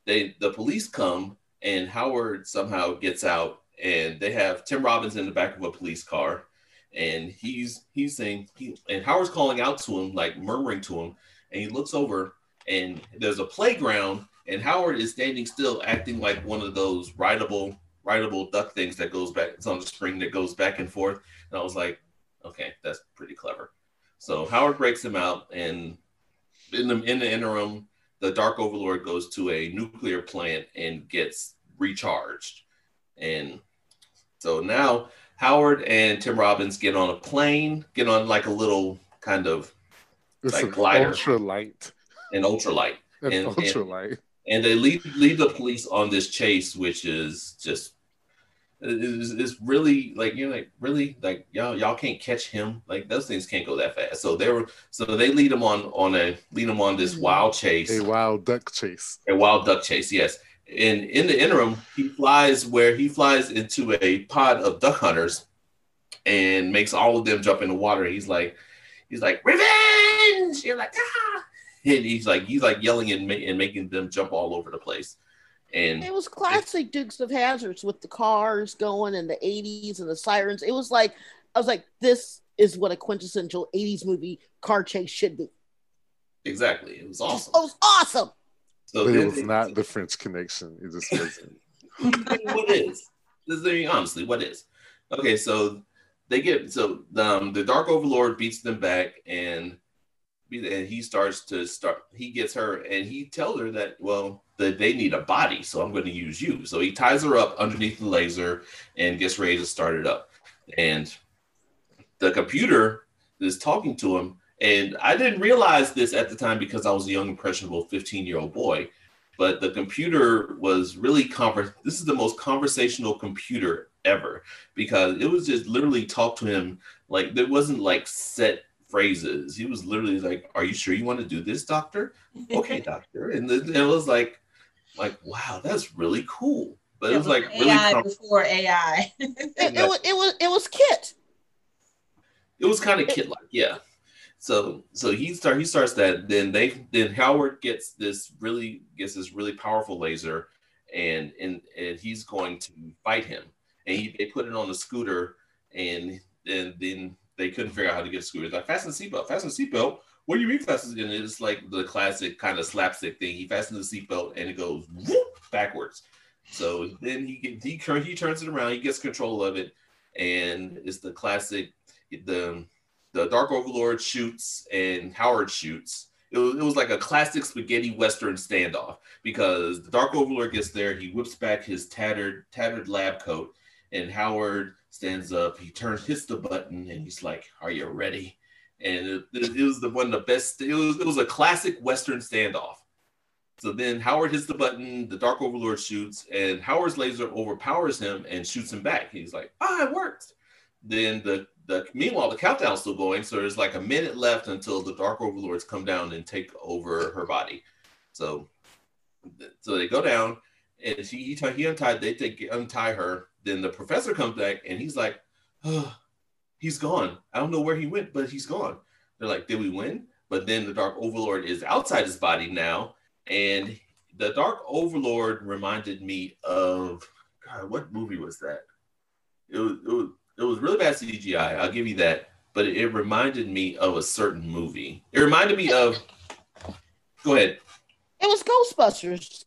they the police come and Howard somehow gets out and they have Tim Robbins in the back of a police car and he's he's saying he, and Howard's calling out to him like murmuring to him and he looks over and there's a playground and Howard is standing still acting like one of those rideable rideable duck things that goes back it's on the spring that goes back and forth. And I was like okay that's pretty clever. So Howard breaks him out, and in the in the interim, the Dark Overlord goes to a nuclear plant and gets recharged. And so now Howard and Tim Robbins get on a plane, get on like a little kind of it's like glider, ultralight, and ultralight, and ultralight, and, and they lead lead the police on this chase, which is just it's, it's really like you're like really like y'all y'all can't catch him. Like those things can't go that fast. So they were so they lead him on on a lead him on this mm-hmm. wild chase. A wild duck chase. A wild duck chase yes. And in the interim he flies where he flies into a pod of duck hunters and makes all of them jump in the water. He's like he's like revenge! You're like ah and he's like he's like yelling and, ma- and making them jump all over the place and it was classic Dukes of Hazzards with the cars going in the 80s and the sirens. It was like, I was like, this is what a quintessential 80s movie car chase should be. Exactly. It was awesome. It was awesome. So but it was not the French connection. It just wasn't. what is? This is, honestly, what is? Okay, so they get so um, the Dark Overlord beats them back, and and he starts to start. He gets her, and he tells her that well, that they need a body, so I'm going to use you. So he ties her up underneath the laser and gets ready to start it up. And the computer is talking to him. And I didn't realize this at the time because I was a young, impressionable 15 year old boy. But the computer was really conver- This is the most conversational computer ever because it was just literally talk to him like there wasn't like set phrases. He was literally like, "Are you sure you want to do this, doctor?" okay, doctor. And it was like, like, wow, that's really cool. But it, was, like really AI before AI. it, it, was it was it was Kit. It was kind of Kit like, yeah. So so he start he starts that. Then they then Howard gets this really gets this really powerful laser, and and and he's going to fight him. And he, they put it on the scooter, and and then they couldn't figure out how to get scooter. Like fasten the seatbelt, fasten the seatbelt what do you mean fastens? And it's like the classic kind of slapstick thing. He fastens the seatbelt and it goes whoop, backwards. So then he he he turns it around. He gets control of it, and it's the classic. The the Dark Overlord shoots and Howard shoots. It was, it was like a classic spaghetti western standoff because the Dark Overlord gets there. He whips back his tattered tattered lab coat, and Howard stands up. He turns, hits the button, and he's like, "Are you ready?" And it, it was the one of the best. It was it was a classic Western standoff. So then Howard hits the button, the Dark Overlord shoots, and Howard's laser overpowers him and shoots him back. He's like, "Ah, it worked." Then the the meanwhile the countdown's still going, so there's like a minute left until the Dark Overlords come down and take over her body. So so they go down, and she he, he untied. They take untie her. Then the professor comes back, and he's like, "Oh, he's gone. I don't know where he went, but he's gone." They're like, "Did we win?" But then the Dark Overlord is outside his body now, and the Dark Overlord reminded me of God. What movie was that? It was it was, it was really bad CGI. I'll give you that. But it, it reminded me of a certain movie. It reminded me of. Go ahead. It was Ghostbusters.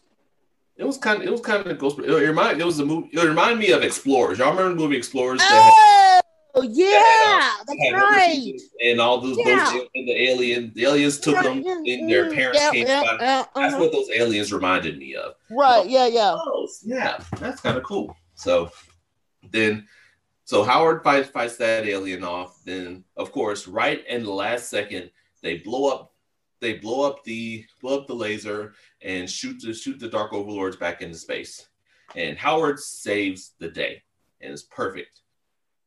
It was kind of it was kind of ghost. It reminded it was a movie. It reminded me of Explorers. Y'all remember the movie Explorers? Oh had, yeah, had, uh, that's right. And all those, yeah. those and the alien, the aliens took them, and their parents yeah, came. Yeah, yeah, uh-huh. That's what those aliens reminded me of. Right? yeah, yeah. Oh, yeah, that's kind of cool. So then, so Howard fights fights that alien off. Then, of course, right in the last second, they blow up they blow up the blow up the laser and shoot the shoot the Dark Overlords back into space. And Howard saves the day, and it's perfect.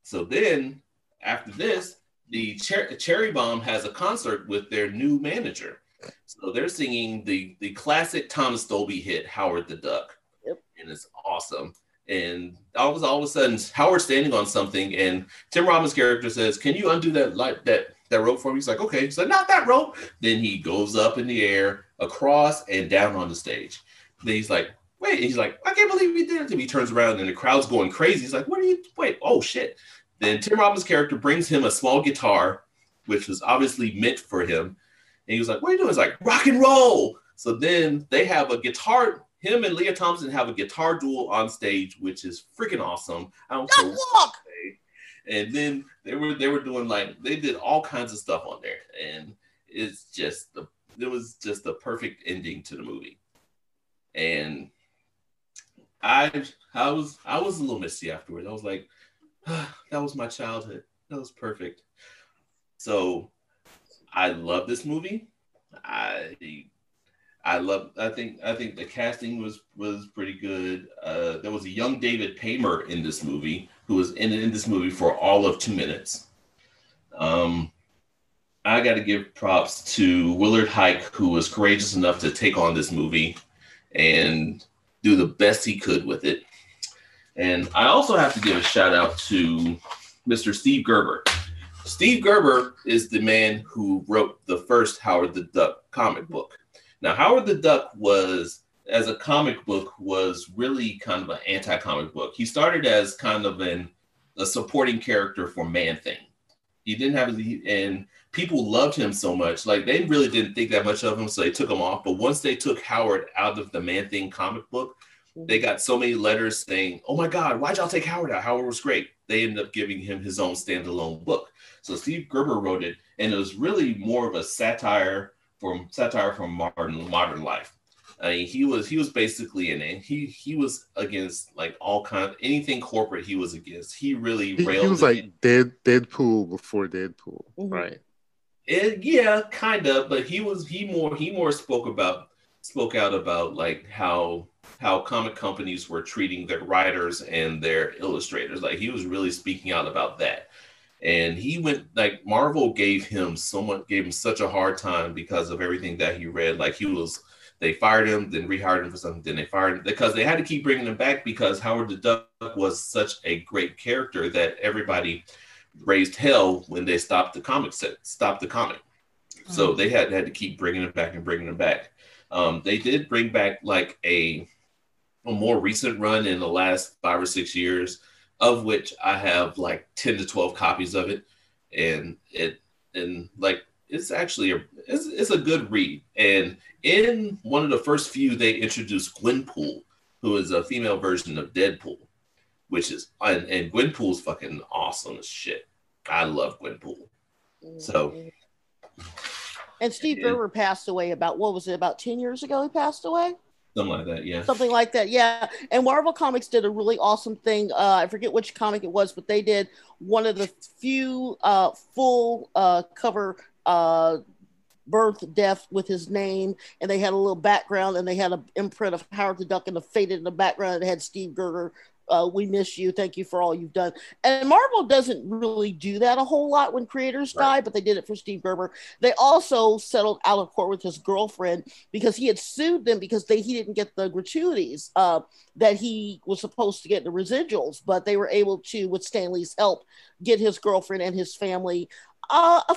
So then, after this, the Cher- Cherry Bomb has a concert with their new manager. So they're singing the the classic Thomas Dolby hit "Howard the Duck," yep. and it's awesome. And all of, all of a sudden, Howard's standing on something, and Tim Robbins' character says, "Can you undo that light that that rope for me? He's like, okay. He's like, not that rope. Then he goes up in the air, across, and down on the stage. Then he's like, wait. and he's like, I can't believe he did it. Then he turns around and the crowd's going crazy. He's like, what are you, wait, oh shit. Then Tim Robbins' character brings him a small guitar, which was obviously meant for him. And he was like, what are you doing? He's like, rock and roll. So then they have a guitar. Him and Lea Thompson have a guitar duel on stage, which is freaking awesome. I don't care. Walk and then they were they were doing like they did all kinds of stuff on there, and it's just the it was just the perfect ending to the movie, and I I was I was a little misty afterwards. I was like, ah, that was my childhood. That was perfect. So I love this movie. I I love. I think. I think the casting was was pretty good. Uh, there was a young David Paymer in this movie who was in in this movie for all of two minutes. Um, I got to give props to Willard Huyck, who was courageous enough to take on this movie and do the best he could with it. And I also have to give a shout out to Mr. Steve Gerber. Steve Gerber is the man who wrote the first Howard the Duck comic book. Now, Howard the Duck was, as a comic book, was really kind of an anti-comic book. He started as kind of an a supporting character for Man Thing. He didn't have, and people loved him so much. Like they really didn't think that much of him, so they took him off. But once they took Howard out of the Man Thing comic book, they got so many letters saying, "Oh my God, why'd y'all take Howard out? Howard was great." They ended up giving him his own standalone book. So Steve Gerber wrote it, and it was really more of a satire from satire from modern modern life. I mean, he was he was basically in it. He he was against like all kind of anything corporate. He was against. He really he, he was like dead Deadpool before Deadpool, mm-hmm. right? It, yeah, kind of. But he was he more he more spoke about spoke out about like how how comic companies were treating their writers and their illustrators. Like he was really speaking out about that and he went like Marvel gave him someone gave him such a hard time because of everything that he read. Like he was, they fired him, then rehired him for something, then they fired him because they had to keep bringing him back because Howard the Duck was such a great character that everybody raised hell when they stopped the comic set, stopped the comic. Mm-hmm. So they had had to keep bringing it back and bringing it back. Um, they did bring back like a a more recent run in the last five or six years of which I have like 10 to 12 copies of it. And it, and like, it's actually a, it's, it's a good read. And in one of the first few, they introduced Gwenpool, who is a female version of Deadpool, which is, and, and Gwenpool's fucking awesome as shit. I love Gwenpool. So. And Steve Gerber passed away about, what was it, about 10 years ago he passed away? Something like that, yeah. Something like that, yeah. And Marvel Comics did a really awesome thing. Uh, I forget which comic it was, but they did one of the few uh, full uh, cover uh, birth, death with his name, and they had a little background, and they had an imprint of Howard the Duck, and the faded in the background. It had Steve Gerber uh, we miss you. Thank you for all you've done. And Marvel doesn't really do that a whole lot when creators right. die, but they did it for Steve Gerber. They also settled out of court with his girlfriend because he had sued them because they he didn't get the gratuities uh, that he was supposed to get the residuals, but they were able to, with Stanley's help, get his girlfriend and his family uh, a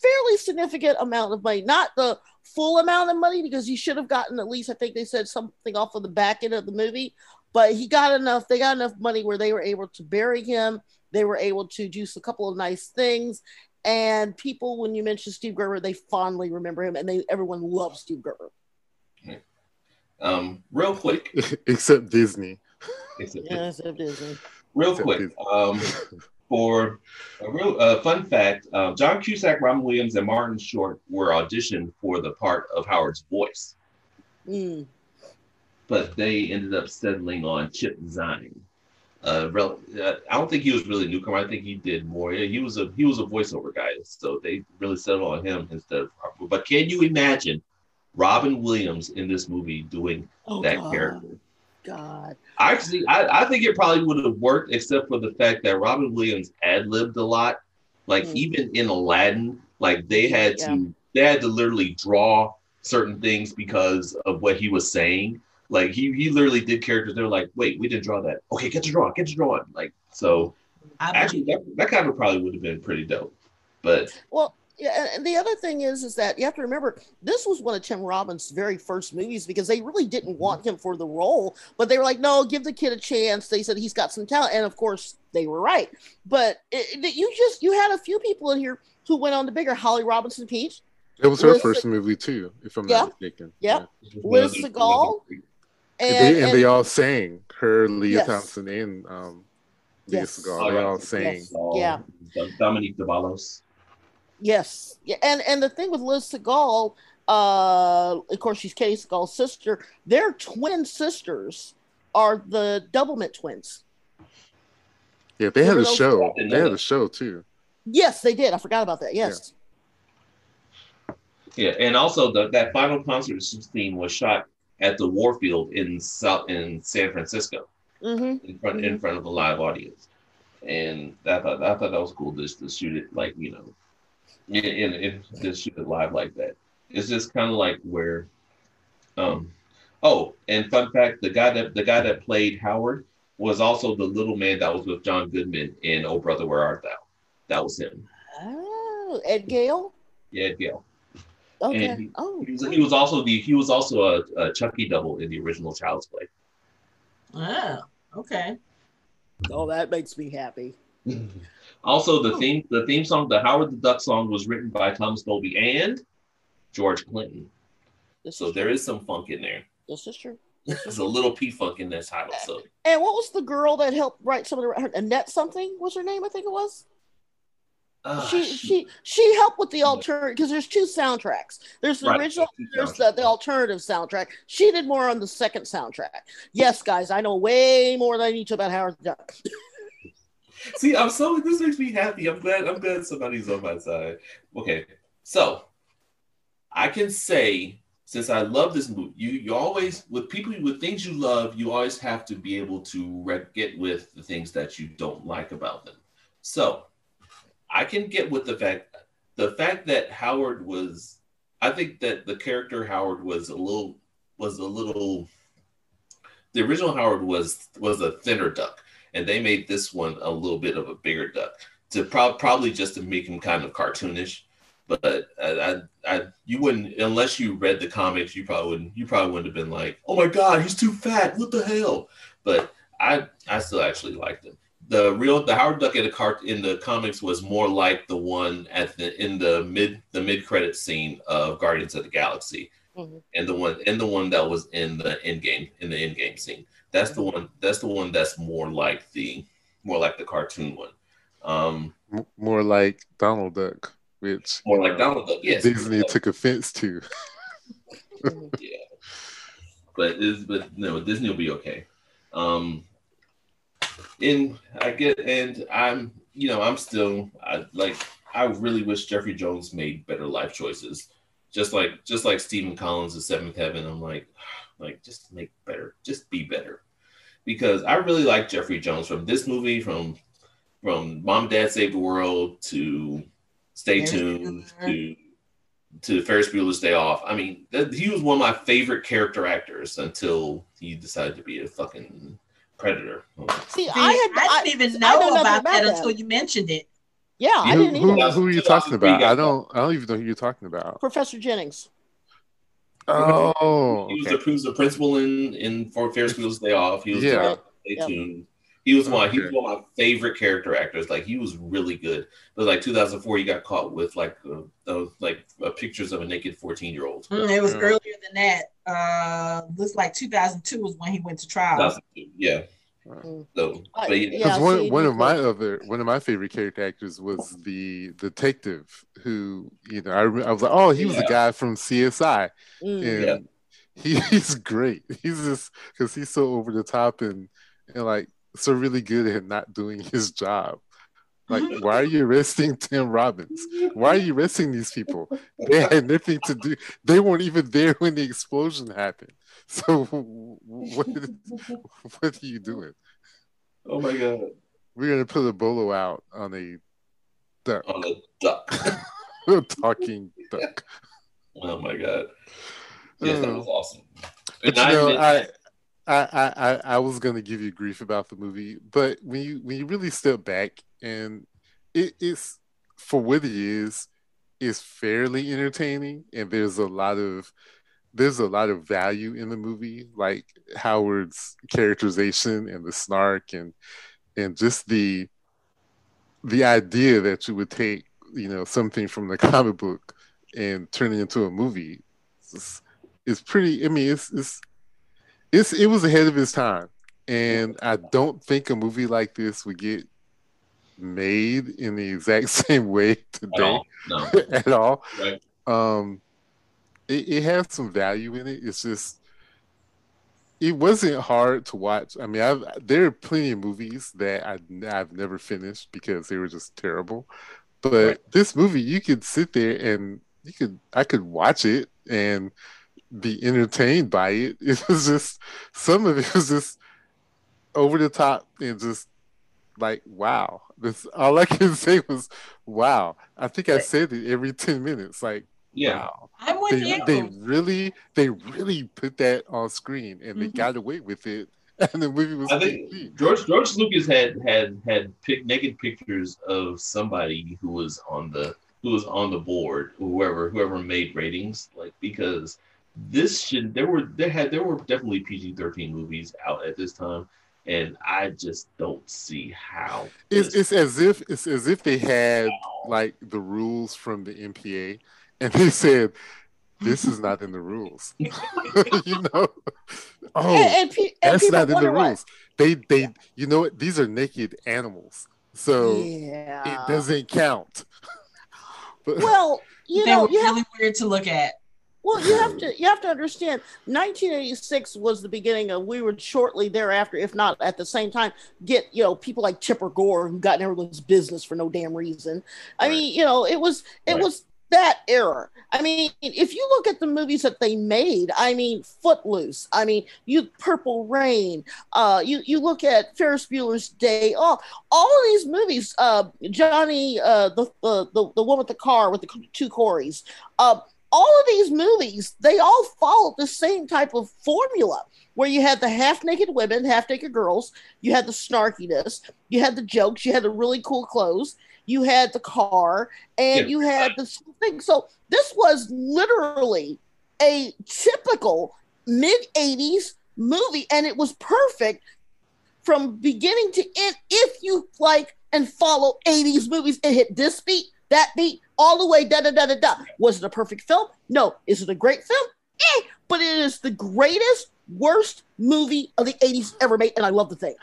fairly significant amount of money. Not the full amount of money because he should have gotten at least I think they said something off of the back end of the movie, but he got enough they got enough money where they were able to bury him. They were able to do a couple of nice things. And people when you mention steve gerber they fondly remember him and they everyone loves steve gerber. Um real quick. Except disney. Except, yeah, except disney. Real except quick disney. um for a real uh, fun fact uh, john cusack robin williams and martin short were auditioned for the part of howard's voice. Mm but they ended up settling on Chip Zien. Uh, rel- uh, I don't think he was really a newcomer. I think he did more. Yeah, he was a he was a voiceover guy, so they really settled on him instead of. But can you imagine Robin Williams in this movie doing oh, that God. character? God. Actually, I, I think it probably would have worked, except for the fact that Robin Williams ad libbed a lot. Like mm. even in Aladdin, like they had yeah. to they had to literally draw certain things because of what he was saying. Like he he literally did characters. They're like, wait, we didn't draw that. Okay, get to draw, get to draw. Like so, actually, that, that kind of probably would have been pretty dope. But well, yeah, and the other thing is, is that you have to remember this was one of Tim Robbins' very first movies because they really didn't want him for the role, but they were like, no, give the kid a chance. They said he's got some talent, and of course they were right. But it, it, you just you had a few people in here who went on to bigger. Holly Robinson Peete. It was her Liz first movie too, if I'm yeah, not mistaken. Yep. Yeah. Liz Sagal. And, and, they, and, they, all sang her, Lea yes. Thompson, and um, Lea yes. Sagal. They all sang. Yes. Yeah. Dominique Davalos. Yes. Yeah. And and the thing with Liz Sagal, uh, of course, she's Katey Sagal's sister. Their twin sisters are the Doublemint twins. Yeah, they had a show. They had a show too. Yes, they did. I forgot about that. Yes. Yeah, yeah. and also the, that final concert scene was shot at the Warfield in South in San Francisco, mm-hmm. in front in front of a live audience, and I thought I thought that was cool just to shoot it like you know, and, in just shoot it live like that. It's just kind of like where, um, oh, and fun fact: the guy that the guy that played Howard was also the little man that was with John Goodman in Oh Brother Where Art Thou. That was him. Oh, Ed Gale. Yeah, Ed Gale. Okay. And he, oh, he was, he was also the he was also a, a Chucky double in the original Child's Play. Oh, okay. Oh, that makes me happy. also, the oh. theme the theme song, the Howard the Duck song, was written by Thomas Dolby and George Clinton. This so is there true. is some funk in there. This is true. There's a little P funk in this title. So. And what was the girl that helped write some of the her, Annette something was her name? I think it was. She she she helped with the alternative because there's two soundtracks. There's the right, original, there's the, the alternative soundtrack. She did more on the second soundtrack. Yes, guys, I know way more than I need to about Howard the Duck. See, I'm so this makes me happy. I'm glad I'm glad somebody's on my side. Okay, so I can say since I love this movie, you you always with people with things you love, you always have to be able to get with the things that you don't like about them. So I can get with the fact the fact that Howard was I think that the character Howard was a little was a little the original Howard was was a thinner duck and they made this one a little bit of a bigger duck to pro- probably just to make him kind of cartoonish. But I, I, I, you wouldn't unless you read the comics you probably wouldn't you probably wouldn't have been like oh my god he's too fat. What the hell? But I I still actually liked him the real the Howard Duck in the cart in the comics was more like the one at the in the mid the mid credit scene of Guardians of the Galaxy, mm-hmm. and the one and the one that was in the end game in the end game scene. That's the one. That's the one that's more like the more like the cartoon one. Um, more like Donald Duck, which more like Donald Duck. Yes, Disney took offense to. yeah. but is but no, Disney will be okay. Um, and I get and I'm you know I'm still I like I really wish Jeffrey Jones made better life choices. Just like just like Stephen Collins' The Seventh Heaven, I'm like, like just make better, just be better. Because I really like Jeffrey Jones from this movie, from from Mom Dad Save the World to Stay Tuned to to Ferris Bueller's Day Off. I mean, that, he was one of my favorite character actors until he decided to be a fucking predator. See, See I, had, I didn't even know, know about, about, that, until you mentioned it. Yeah, I didn't who, who, who, are you talking about? I don't. I don't even know who you're talking about. Professor Jennings. Oh, he was, okay. the, he was the principal in in for Ferris Bueller's Day Off. He was yeah. Stay yep. tuned. He was one. Okay. He was one of my favorite character actors. Like he was really good. But like 2004, he got caught with like uh, those like uh, pictures of a naked 14 year old. Mm, it was earlier than that. Uh, looks like 2002 was when he went to trial. Yeah. Mm. So, but yeah, one, one of my other one of my favorite character actors was the detective who you know I, I was like oh he was yeah. the guy from CSI mm. and yeah. he, he's great he's just because he's so over the top and and like so really good at not doing his job like why are you arresting Tim Robbins why are you arresting these people they had nothing to do they weren't even there when the explosion happened so what what are you doing? Oh my god. We're gonna put a bolo out on a duck. On a duck. a talking duck. Oh my god. Yes, that uh, was awesome. But you know, I, I, I, I was gonna give you grief about the movie, but when you when you really step back and it is for what it is, is fairly entertaining, and there's a lot of there's a lot of value in the movie, like Howard's characterization and the snark and and just the the idea that you would take, you know, something from the comic book and turn it into a movie is, is pretty. I mean, it's it's it's it was ahead of its time, and I don't think a movie like this would get made in the exact same way today at all. No. at all. Right. Um, it, it has some value in it. It's just it wasn't hard to watch. I mean, I've, there are plenty of movies that I, I've never finished because they were just terrible. But right. this movie, you could sit there and you could I could watch it and be entertained by it. It was just some of it was just over the top and just like wow. This all I can say was wow. I think I said it every ten minutes. Like yeah. Wow. I'm with they, you. They really, they really put that on screen, and they mm-hmm. got away with it. And the movie was. I think George George Lucas had had had pic, naked pictures of somebody who was on the who was on the board, whoever whoever made ratings, like because this should there were there had there were definitely PG thirteen movies out at this time, and I just don't see how. It's it's as if it's as if they had like the rules from the MPA and they said, "This is not in the rules." you know, oh, and, and, and that's not in the rules. They they yeah. you know what? These are naked animals, so yeah. it doesn't count. but, well, you they know, were really have, weird to look at. Well, you have to you have to understand. 1986 was the beginning of. We were shortly thereafter, if not at the same time, get you know people like Tipper Gore who got in everyone's business for no damn reason. I right. mean, you know, it was it right. was that era. I mean, if you look at the movies that they made, I mean, Footloose, I mean, you Purple Rain, uh, you you look at Ferris Bueller's Day Off, all of these movies, uh, Johnny, uh, the, the the the one with the car with the two Corys, uh, all of these movies, they all followed the same type of formula where you had the half naked women, half naked girls, you had the snarkiness, you had the jokes, you had the really cool clothes, you had the car, and yeah. you had the thing. So this was literally a typical mid 80s movie, and it was perfect from beginning to end. If you like and follow 80s movies, it hit this beat, that beat, all the way da da da da da. Was it a perfect film? No. Is it a great film? Eh, but it is the greatest, worst movie of the 80s ever made, and I love the thing.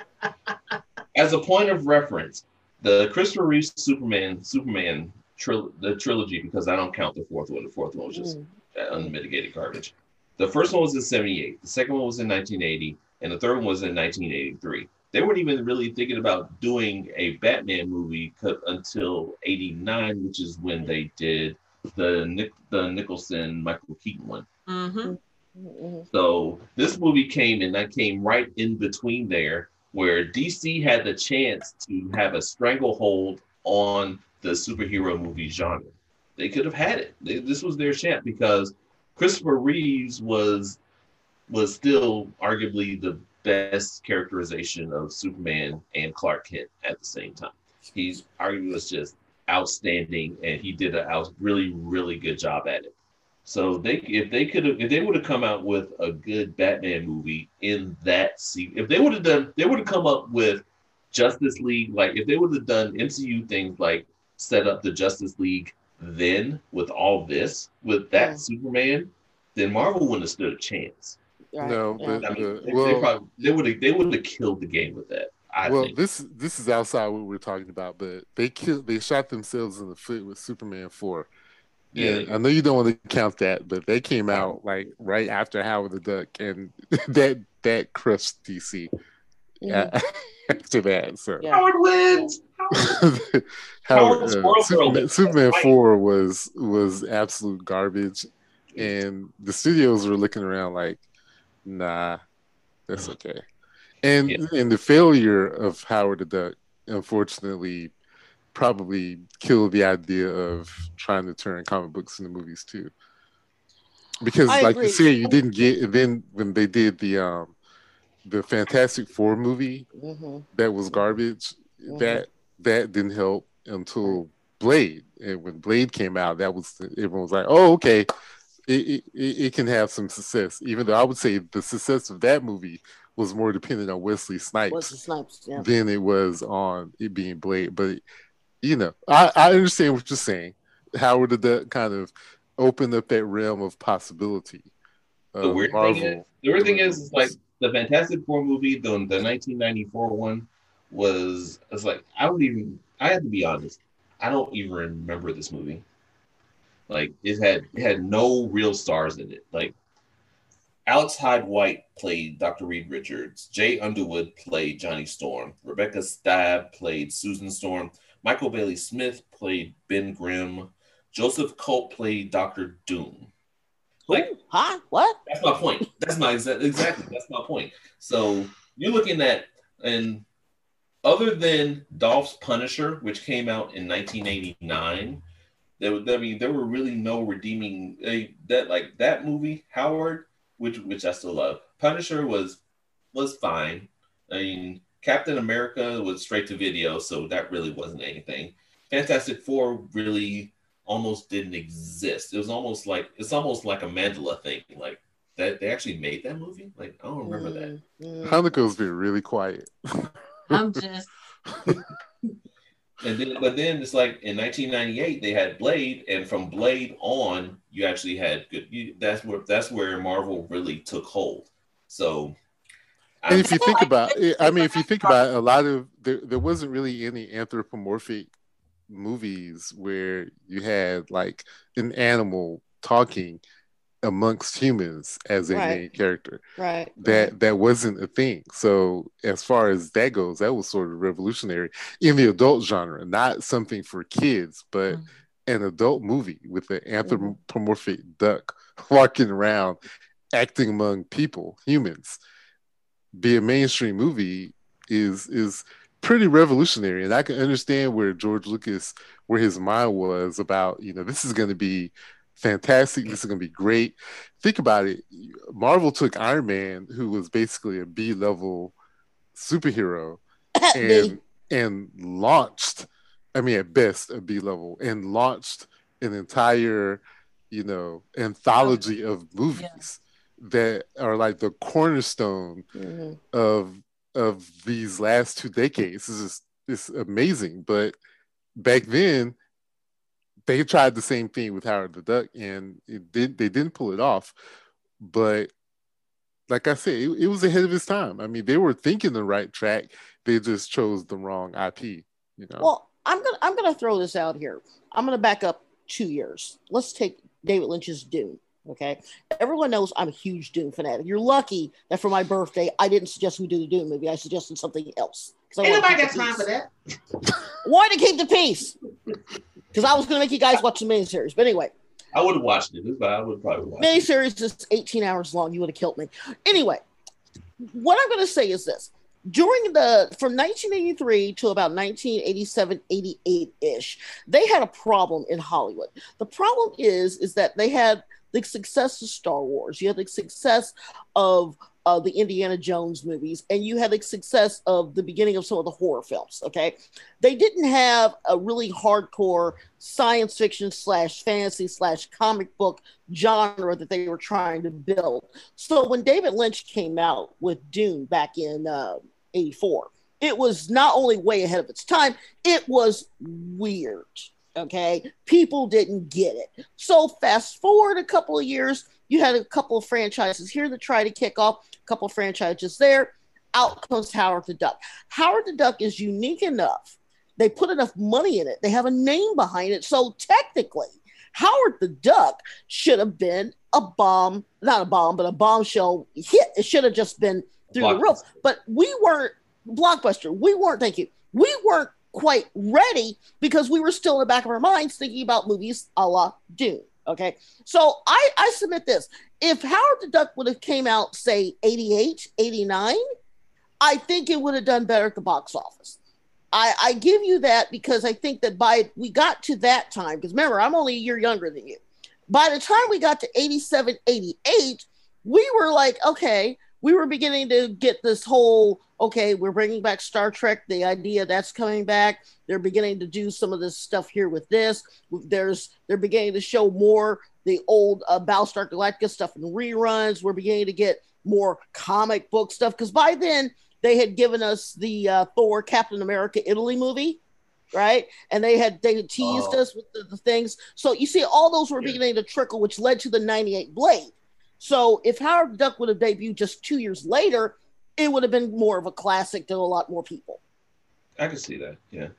As a point of reference, the Christopher Reeve Superman Superman tril- the trilogy because I don't count the fourth one. The fourth one was just mm. unmitigated garbage. The first one was in 78, the second one was in 1980, and the third one was in 1983. They weren't even really thinking about doing a Batman movie until 89, which is when they did the Nick, the Nicholson Michael Keaton one. Mm-hmm. Mm-hmm. So this movie came and that came right in between there, where DC had the chance to have a stranglehold on the superhero movie genre. They could have had it. They, this was their chance because Christopher Reeves was was still arguably the best characterization of Superman and Clark Kent at the same time. He's arguably was just outstanding, and he did a really really good job at it. So they if they could have if they would have come out with a good Batman movie in that scene, if they would have done they would have come up with Justice League like if they would have done MCU things like set up the Justice League then with all this with that yeah. Superman, then Marvel wouldn't have stood a chance. Right. No, but I mean, uh, they, well, they, probably they would have they would have killed the game with that. I well, think. this this is outside what we're talking about, but they killed they shot themselves in the foot with Superman four yeah, I know you don't want to count that, but they came out like right after Howard the Duck, and that that crushed DC. Yeah, after that, so yeah. Howard wins. Howard, uh, Superman, Superman Four was was absolute garbage, and the studios were looking around like, nah, that's okay. And yeah. and the failure of Howard the Duck, unfortunately, probably killed the idea of trying to turn comic books into movies too. Because, I like agree. you said, you didn't get. then when they did the um the Fantastic Four movie, mm-hmm. that was garbage. Mm-hmm. That that didn't help until Blade, and when Blade came out, that was everyone was like, "Oh, okay." It, it, it can have some success, even though I would say the success of that movie was more dependent on Wesley Snipes, Wesley Snipes yeah. than it was on it being Blade. But you know, I, I understand what you're saying. How did that kind of open up that realm of possibility? The weird Marvel. thing is, the weird thing is, is like the Fantastic Four movie, the, the 1994 one, was it's like I don't even. I have to be honest. I don't even remember this movie. Like it had it had no real stars in it. Like Alex Hyde White played Dr. Reed Richards. Jay Underwood played Johnny Storm. Rebecca Staab played Susan Storm. Michael Bailey Smith played Ben Grimm. Joseph Culp played Doctor Doom. Like, huh? What? That's my point. That's my exactly. That's my point. So you're looking at and other than Dolph's Punisher, which came out in 1989, there I mean there were really no redeeming uh, that like that movie Howard, which which I still love. Punisher was was fine. I mean Captain America was straight to video, so that really wasn't anything. Fantastic Four really almost didn't exist. It was almost like it's almost like a Mandela thing. Like that they actually made that movie. Like I don't remember that. Mm-hmm. Hanako's been really quiet. I'm just. and then, but then it's like in 1998 they had Blade, and from Blade on, you actually had good. You, that's where that's where Marvel really took hold. So and if you think about it, I mean, if you think about it, a lot of there, there wasn't really any anthropomorphic movies where you had like an animal talking amongst humans as a right. main character. Right. That that wasn't a thing. So as far as that goes, that was sort of revolutionary in the adult genre, not something for kids, but mm-hmm. an adult movie with an anthropomorphic mm-hmm. duck walking around acting among people, humans be a mainstream movie is is pretty revolutionary and i can understand where george lucas where his mind was about you know this is going to be fantastic this is going to be great think about it marvel took iron man who was basically a b level superhero and and launched i mean at best a b level and launched an entire you know anthology of movies that are like the cornerstone mm-hmm. of of these last two decades. This is it's amazing. But back then, they tried the same thing with Howard the Duck, and it did they didn't pull it off. But like I said, it, it was ahead of its time. I mean, they were thinking the right track. They just chose the wrong IP. You know. Well, I'm gonna I'm gonna throw this out here. I'm gonna back up two years. Let's take David Lynch's Dune. Okay, everyone knows I'm a huge Dune fanatic. You're lucky that for my birthday I didn't suggest we do the Dune movie. I suggested something else. Ain't nobody got time for that. Why to keep the peace? Because I was going to make you guys watch the miniseries, but anyway. I would have watched it, but I would probably watch miniseries is 18 hours long. You would have killed me. Anyway, what I'm going to say is this: during the from 1983 to about 1987 88 ish they had a problem in hollywood the problem is is that they had the success of Star Wars, you had the success of uh, the Indiana Jones movies, and you had the success of the beginning of some of the horror films. Okay, they didn't have a really hardcore science fiction slash fantasy slash comic book genre that they were trying to build. So when David Lynch came out with Dune back in uh, '84, it was not only way ahead of its time, it was weird. Okay. People didn't get it. So fast forward a couple of years, you had a couple of franchises here that try to kick off, a couple of franchises there. Out comes Howard the Duck. Howard the Duck is unique enough. They put enough money in it. They have a name behind it. So technically, Howard the Duck should have been a bomb, not a bomb, but a bombshell hit. It should have just been through the roof. But we weren't blockbuster. We weren't, thank you. We weren't quite ready because we were still in the back of our minds thinking about movies a la Dune. Okay. So I, I submit this. If Howard the Duck would have came out, say, 88, 89, I think it would have done better at the box office. I, I give you that because I think that by we got to that time, because remember, I'm only a year younger than you. By the time we got to 87, 88, we were like, okay, we were beginning to get this whole okay, we're bringing back Star Trek. The idea that's coming back. They're beginning to do some of this stuff here with this. There's they're beginning to show more the old uh, Battlestar Galactica stuff in reruns. We're beginning to get more comic book stuff because by then they had given us the uh, Thor Captain America Italy movie. Right, and they had they had teased oh. us with the, the, things. So you see, all those were yeah. beginning to trickle, which led to the '98 Blade. So if Howard Duck would have debuted just two years later, it would have been more of a classic to a lot more people. I can see that. Yeah.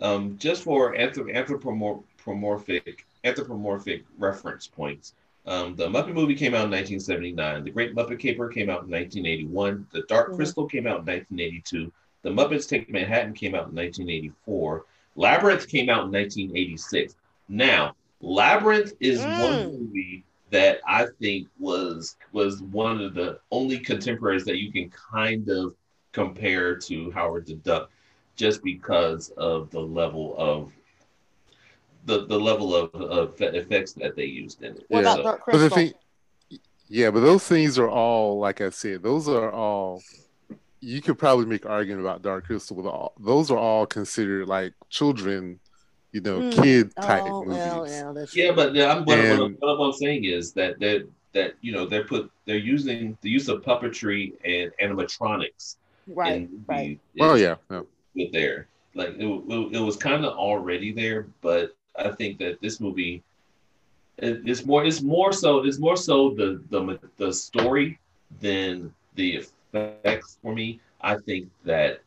Um, just for anthropomorphic anthropomorphic reference points, um, the Muppet movie came out in 1979. The Great Muppet Caper came out in 1981. The Dark mm-hmm. Crystal came out in 1982. The Muppets Take Manhattan came out in 1984. Labyrinth came out in 1986. Now, Labyrinth is mm. one movie that I think was was one of the only contemporaries that you can kind of compare to Howard the Duck, just because of the level of the the level of, of effects that they used in it. What yeah. about But the thing, yeah, but those things are all like I said, those are all. You could probably make argument about Dark Crystal with all those are all considered like children you know, mm. kid type oh, movies. Well, yeah, yeah, but yeah, I'm, what, and, what, what, I'm saying is that that that you know they're put they're using the use of puppetry and animatronics. Right. right. oh yeah. yeah. With there, like it, it, it was kind of already there, but I think that this movie it's more it's more so it's more so the the the story than the effects for me. I think that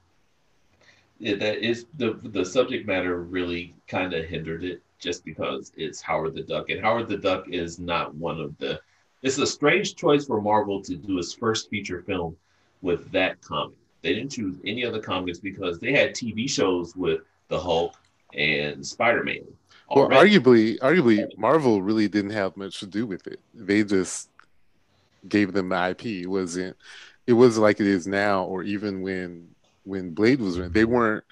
it, that is the the subject matter really kind of hindered it just because it's Howard the Duck and Howard the Duck is not one of the it's a strange choice for Marvel to do its first feature film with that comic. They didn't choose any other comics because they had TV shows with the Hulk and Spider-Man. Well, arguably, arguably, Marvel really didn't have much to do with it. They just gave them the IP. It wasn't it wasn't like it is now, or even when when Blade was in, they weren't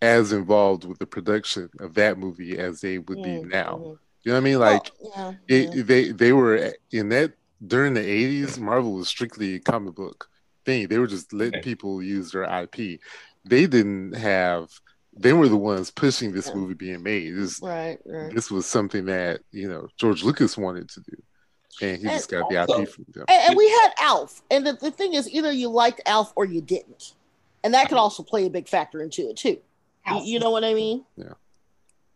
as involved with the production of that movie as they would mm-hmm. be now. Mm-hmm. You know what I mean? Like yeah, it, yeah. they they were in that during the 80s, Marvel was strictly a comic book thing. They were just letting people use their IP. They didn't have they were the ones pushing this yeah. movie being made. This, right, right. this was something that, you know, George Lucas wanted to do. And he and just got also, the IP from them. And, and we had Alf. And the, the thing is, either you liked Alf or you didn't and that could also play a big factor into it too. You know what I mean? Yeah.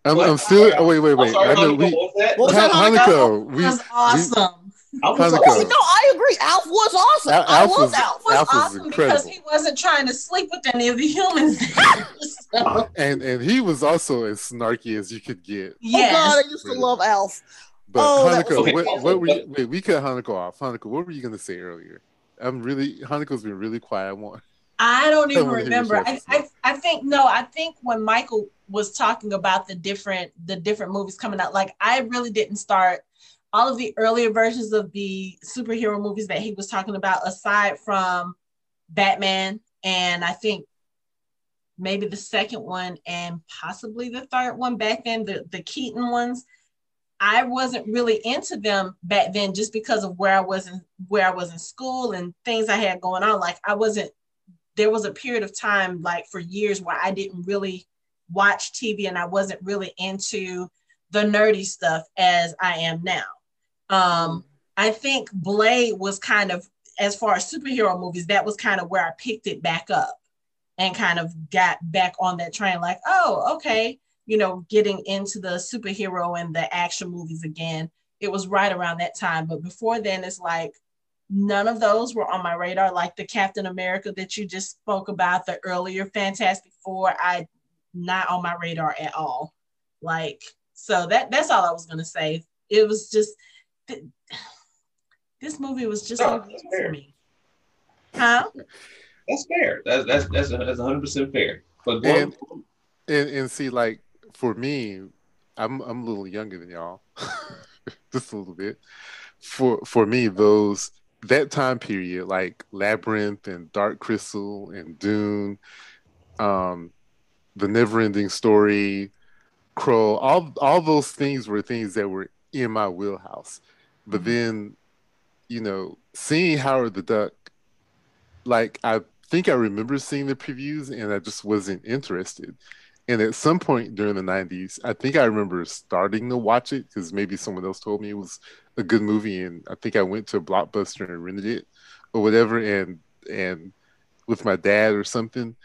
I'm, I'm still. Oh, wait, wait, wait. Sorry, I know we. What was Hanako? We, was awesome. We, Hanako. No, I agree. Alf was awesome. Al- I love Alf. Was Alf was awesome because he wasn't trying to sleep with any of the humans. so. And and he was also as snarky as you could get. Yes. Oh God, I used to love Alf. But oh, Hanako, okay. what, what, were you, wait, we cut Hanako off. Hanako, what were you gonna say earlier? I'm really Hanako's been really quiet. I want I don't even remember. I, I, I think no, I think when Michael was talking about the different the different movies coming out, like I really didn't start all of the earlier versions of the superhero movies that he was talking about, aside from Batman, and I think maybe the second one and possibly the third one back then, the, the Keaton ones. I wasn't really into them back then just because of where I was in where I was in school and things I had going on. Like I wasn't there was a period of time like for years where I didn't really watch TV and I wasn't really into the nerdy stuff as I am now. Um, I think Blade was kind of, as far as superhero movies, that was kind of where I picked it back up and kind of got back on that train like, oh, okay, you know, getting into the superhero and the action movies again. It was right around that time. But before then, it's like, None of those were on my radar, like the Captain America that you just spoke about, the earlier Fantastic Four. I not on my radar at all. Like, so that that's all I was gonna say. It was just th- this movie was just oh, no, for me. Huh? That's fair. That's that's that's that's hundred percent fair. But and, and and see, like for me, I'm I'm a little younger than y'all, just a little bit. For for me, those that time period, like Labyrinth and Dark Crystal and Dune, um, the Neverending Story, Crow, all all those things were things that were in my wheelhouse. But mm-hmm. then, you know, seeing Howard the Duck, like I think I remember seeing the previews and I just wasn't interested. And at some point during the 90s, I think I remember starting to watch it because maybe someone else told me it was a good movie, and I think I went to a Blockbuster and rented it or whatever, and and with my dad or something.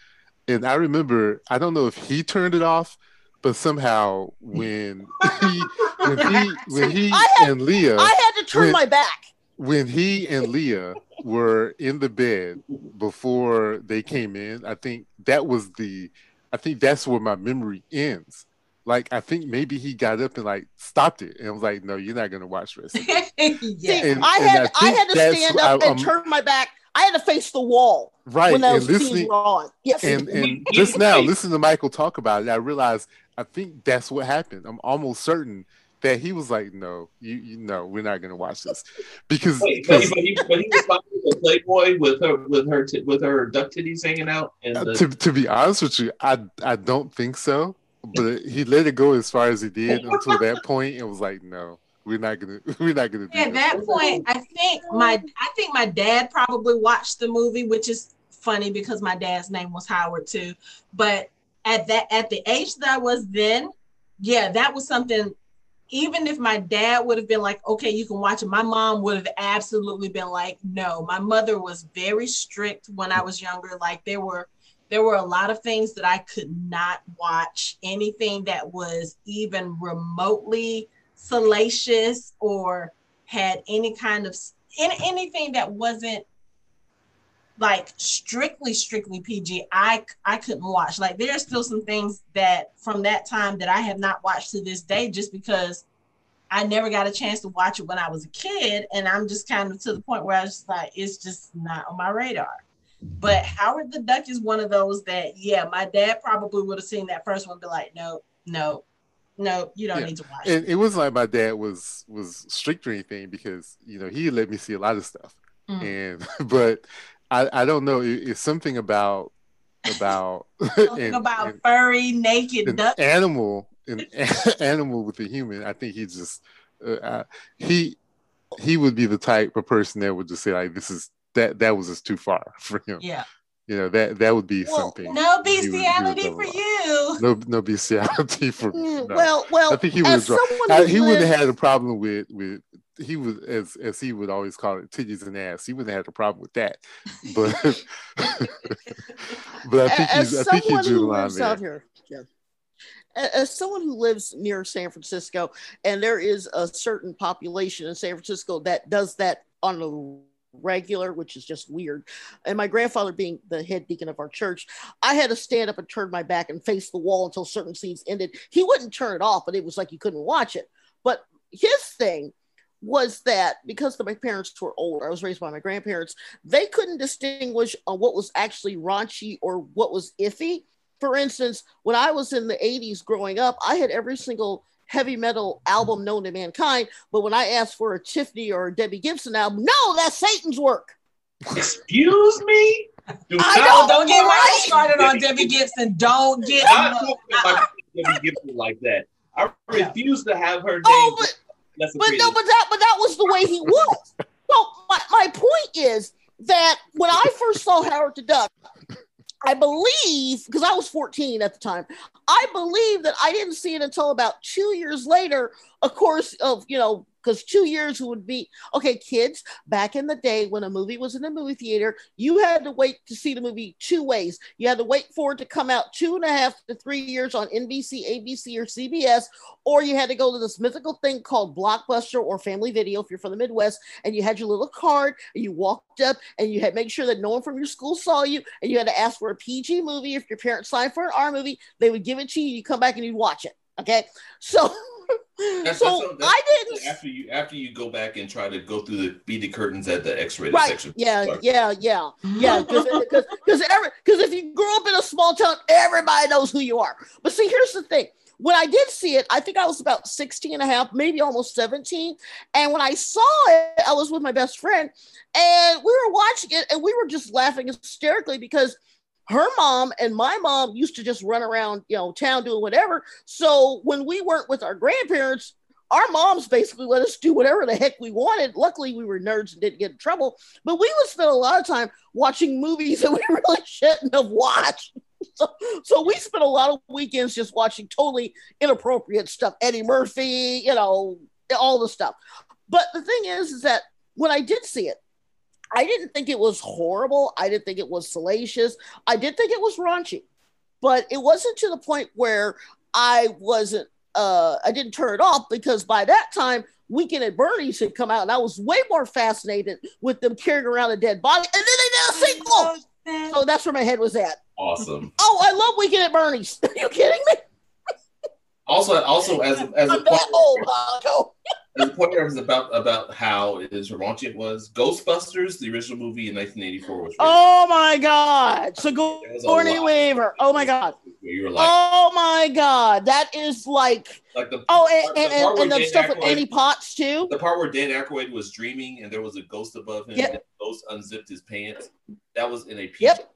And I remember, I don't know if he turned it off, but somehow when he when he when he had, and Lea, I had to turn when, my back. When he and Lea were in the bed before they came in, I think that was the, I think that's where my memory ends like I think maybe he got up and like stopped it and was like, "No, you're not gonna watch wrestling." yeah, and, I had I, I, had to stand up I, and turn my back. I had to face the wall. Right, when and listening, on. Yes, and, and just now, listen to Michael talk about it. I realized I think that's what happened. I'm almost certain that he was like, "No, you, you know, we're not going to watch this," because Wait, but, he, but he was with Playboy with her with her t- with her duck titties hanging out. And uh, the- to to be honest with you, I I don't think so but he let it go as far as he did until that point. It was like, no, we're not gonna, we're not gonna. At that, that point, I think my, I think my dad probably watched the movie, which is funny because my dad's name was Howard too. But at that, at the age that I was then, yeah, that was something. Even if my dad would have been like, okay, you can watch it, my mom would have absolutely been like, no. My mother was very strict when I was younger. Like there were there were a lot of things that I could not watch. Anything that was even remotely salacious or had any kind of anything that wasn't like strictly strictly PG I I couldn't watch like there are still some things that from that time that I have not watched to this day just because I never got a chance to watch it when I was a kid and I'm just kind of to the point where I was just like it's just not on my radar but Howard the Duck is one of those that, yeah, my dad probably would have seen that first one, be like, no, no, no, you don't yeah. need to watch. And it. it wasn't like my dad was was strict or anything because you know he let me see a lot of stuff, mm. and but I I don't know. It, it's something about about something and, about and, furry naked an duck animal an animal with a human. I think he just uh, uh, he he would be the type of person that would just say like this is that that was just too far for him. Yeah. You know that that would be well, something. No bestiality for you. No, no bestiality for. Mm, no. Well, well. I think he would. I, he wouldn't have had a problem with with he was as as he would always call it titties and ass. He wouldn't have had a problem with that, but but I think as he's I think he drew the line there. Here, yeah. As someone who lives near San Francisco, and there is a certain population in San Francisco that does that on a regular, which is just weird. And my grandfather being the head deacon of our church, I had to stand up and turn my back and face the wall until certain scenes ended. He wouldn't turn it off, but it was like you couldn't watch it. But his thing was that because my parents were older, I was raised by my grandparents, they couldn't distinguish on what was actually raunchy or what was iffy. For instance, when I was in the 80s growing up, I had every single heavy metal album known to mankind, but when I asked for a Tiffany or a Debbie Gibson album, no, that's Satan's work. Excuse me? Do I don't, don't get right started on Debbie Gibson. Don't get not talking about Debbie Gibson like that. I refuse to have her. Oh, but, but no, but that but that was the way he was. so my, my point is that when I first saw Howard the Duck, I believe because I was 14 at the time, I believe that I didn't see it until about two years later. Of course, of you know because two years would be okay kids back in the day when a movie was in a movie theater you had to wait to see the movie two ways. You had to wait for it to come out two and a half to three years on nbc abc or cbs or you had to go to this mythical thing called blockbuster or family video if you're from the midwest and you had your little card and you walked up and you had make sure that no one from your school saw you and you had to ask for a pg movie. If your parents signed for an r movie they would give it to you you come back and you watch it okay so That's, so that's, I didn't after you after you go back and try to go through the beaded curtains at the X-rated right. section. Yeah, Sorry. yeah, yeah, yeah. Because because because if you grew up in a small town, everybody knows who you are. But see, here's the thing. When I did see it, I think I was about 16 and a half, maybe almost 17. And when I saw it, I was with my best friend and we were watching it and we were just laughing hysterically because – her mom and my mom used to just run around, you know, town doing whatever. So when we weren't with our grandparents, our moms basically let us do whatever the heck we wanted. Luckily, we were nerds and didn't get in trouble, but we would spend a lot of time watching movies that we really shouldn't have watched. So, so we spent a lot of weekends just watching totally inappropriate stuff. Eddie Murphy, you know, all the stuff. But the thing is, is that when I did see it, I didn't think it was horrible. I didn't think it was salacious. I did think it was raunchy, but it wasn't to the point where I wasn't. Uh, I didn't turn it off because by that time, Weekend at Bernie's had come out, and I was way more fascinated with them carrying around a dead body. And then they did a sequel. So that's where my head was at. Awesome. Oh, I love Weekend at Bernie's. Are you kidding me? Also, also as as a that old, the point was about about how as raunchy it was. Ghostbusters, the original movie in 1984, was. Oh my God! So Sigourney Weaver. Oh my God. You were like, oh my God, that is like. Like the oh, and, the and, and, the stuff Aykroyd, with Annie Potts too. The part where Dan Aykroyd was dreaming and there was a ghost above him. Yep. And the ghost unzipped his pants. That was in a PG yep.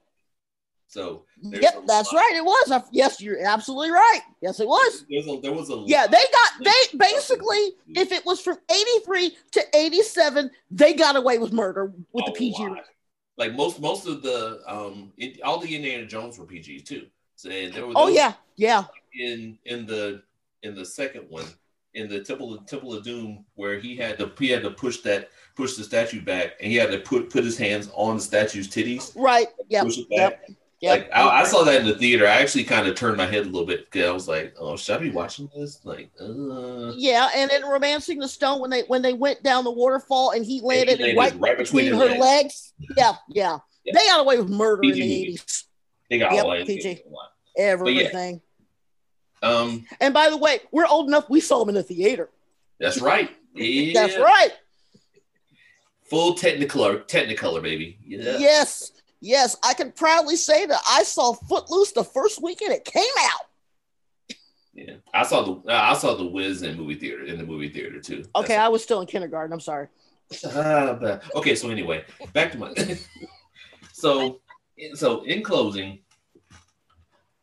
So yep, that's right. It was. Yes, you're absolutely right. Yes, it was. A, there was a yeah. They got they basically if it was from eighty three to eighty seven, they got away with murder with the PG. Like most most of the um it, all the Indiana Jones were PG too. So there was oh yeah yeah in in the in the second one in the Temple of Temple of Doom where he had to he had to push that push the statue back and he had to put put his hands on the statue's titties. Right. Yep. Yep. Yep. Like I, I, saw that in the theater. I actually kind of turned my head a little bit because I was like, "Oh, should I be watching this?" Like, uh... yeah. And in *Romancing the Stone*, when they when they went down the waterfall and he landed, he landed right, right, between, between her legs. legs. Yeah, yeah, yeah, They got away with murder PG in the eighties. They got yep, away PG. Everything. Yeah. Um. And by the way, we're old enough. We saw them in the theater. That's right. Yeah. That's right. Full Technicolor, Technicolor, baby. Yeah. Yes. Yes, I can proudly say that I saw Footloose the first weekend it came out. Yeah, I saw the I saw the Wiz in movie theater in the movie theater too. Okay, That's I was still in kindergarten. I'm sorry. Uh, okay, so anyway, back to my. so, so in closing,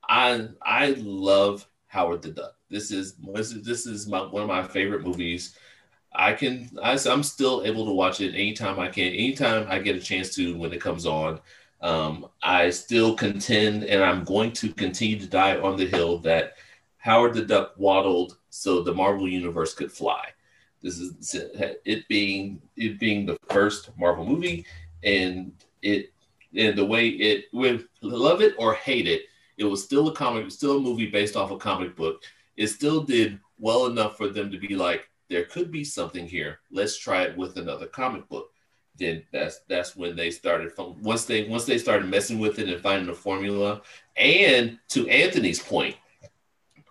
I I love Howard the Duck. This is this is this is my one of my favorite movies. I can I, I'm still able to watch it anytime I can, anytime I get a chance to when it comes on. Um, I still contend, and I'm going to continue to die on the hill that Howard the Duck waddled so the Marvel universe could fly. This is it being it being the first Marvel movie, and it and the way it with love it or hate it, it was still a comic, still a movie based off a comic book. It still did well enough for them to be like, there could be something here. Let's try it with another comic book then that's that's when they started once they once they started messing with it and finding a formula and to anthony's point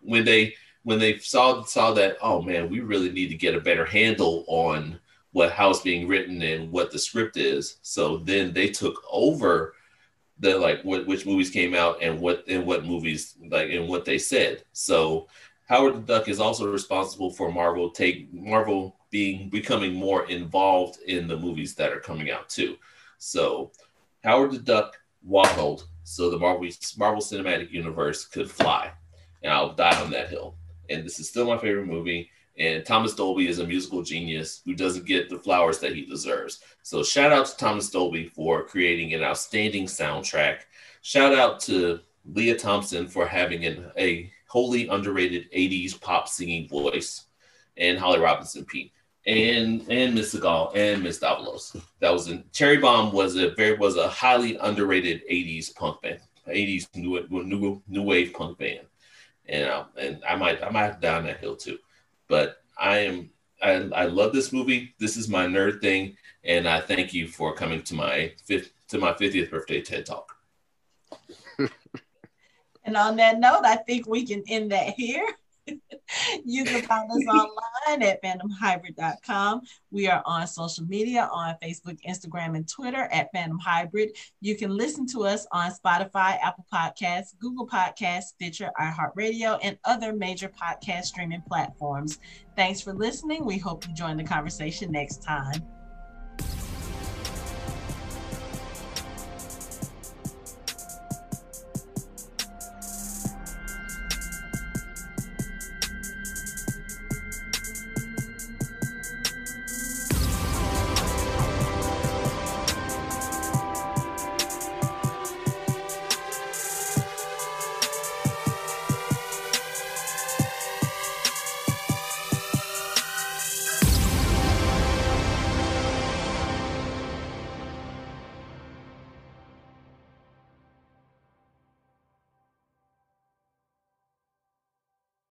when they when they saw saw that, oh man, we really need to get a better handle on what how it's being written and what the script is. So then they took over the like what which movies came out and what and what movies like and what they said. So Howard the Duck is also responsible for Marvel take Marvel being becoming more involved in the movies that are coming out too. So Howard the Duck waddled so the Marvel Marvel Cinematic Universe could fly, and I'll die on that hill. And this is still my favorite movie. And Thomas Dolby is a musical genius who doesn't get the flowers that he deserves. So shout out to Thomas Dolby for creating an outstanding soundtrack. Shout out to Lea Thompson for having an, a wholly underrated 80s pop singing voice, and Holly Robinson Peete. And and Miss Sagal and Miss Davalos. That was in Cherry Bomb was a very was a highly underrated 80s punk band, 80s new new new wave punk band. And uh, and I might I might have down that hill too. But I am I, I love this movie. This is my nerd thing, and I thank you for coming to my fifth to my 50th birthday TED Talk. and on that note, I think we can end that here. You can find us online at fandomhybrid.com. We are on social media on Facebook, Instagram, and Twitter at Fandom Hybrid. You can listen to us on Spotify, Apple Podcasts, Google Podcasts, Stitcher, iHeartRadio, and other major podcast streaming platforms. Thanks for listening. We hope you join the conversation next time.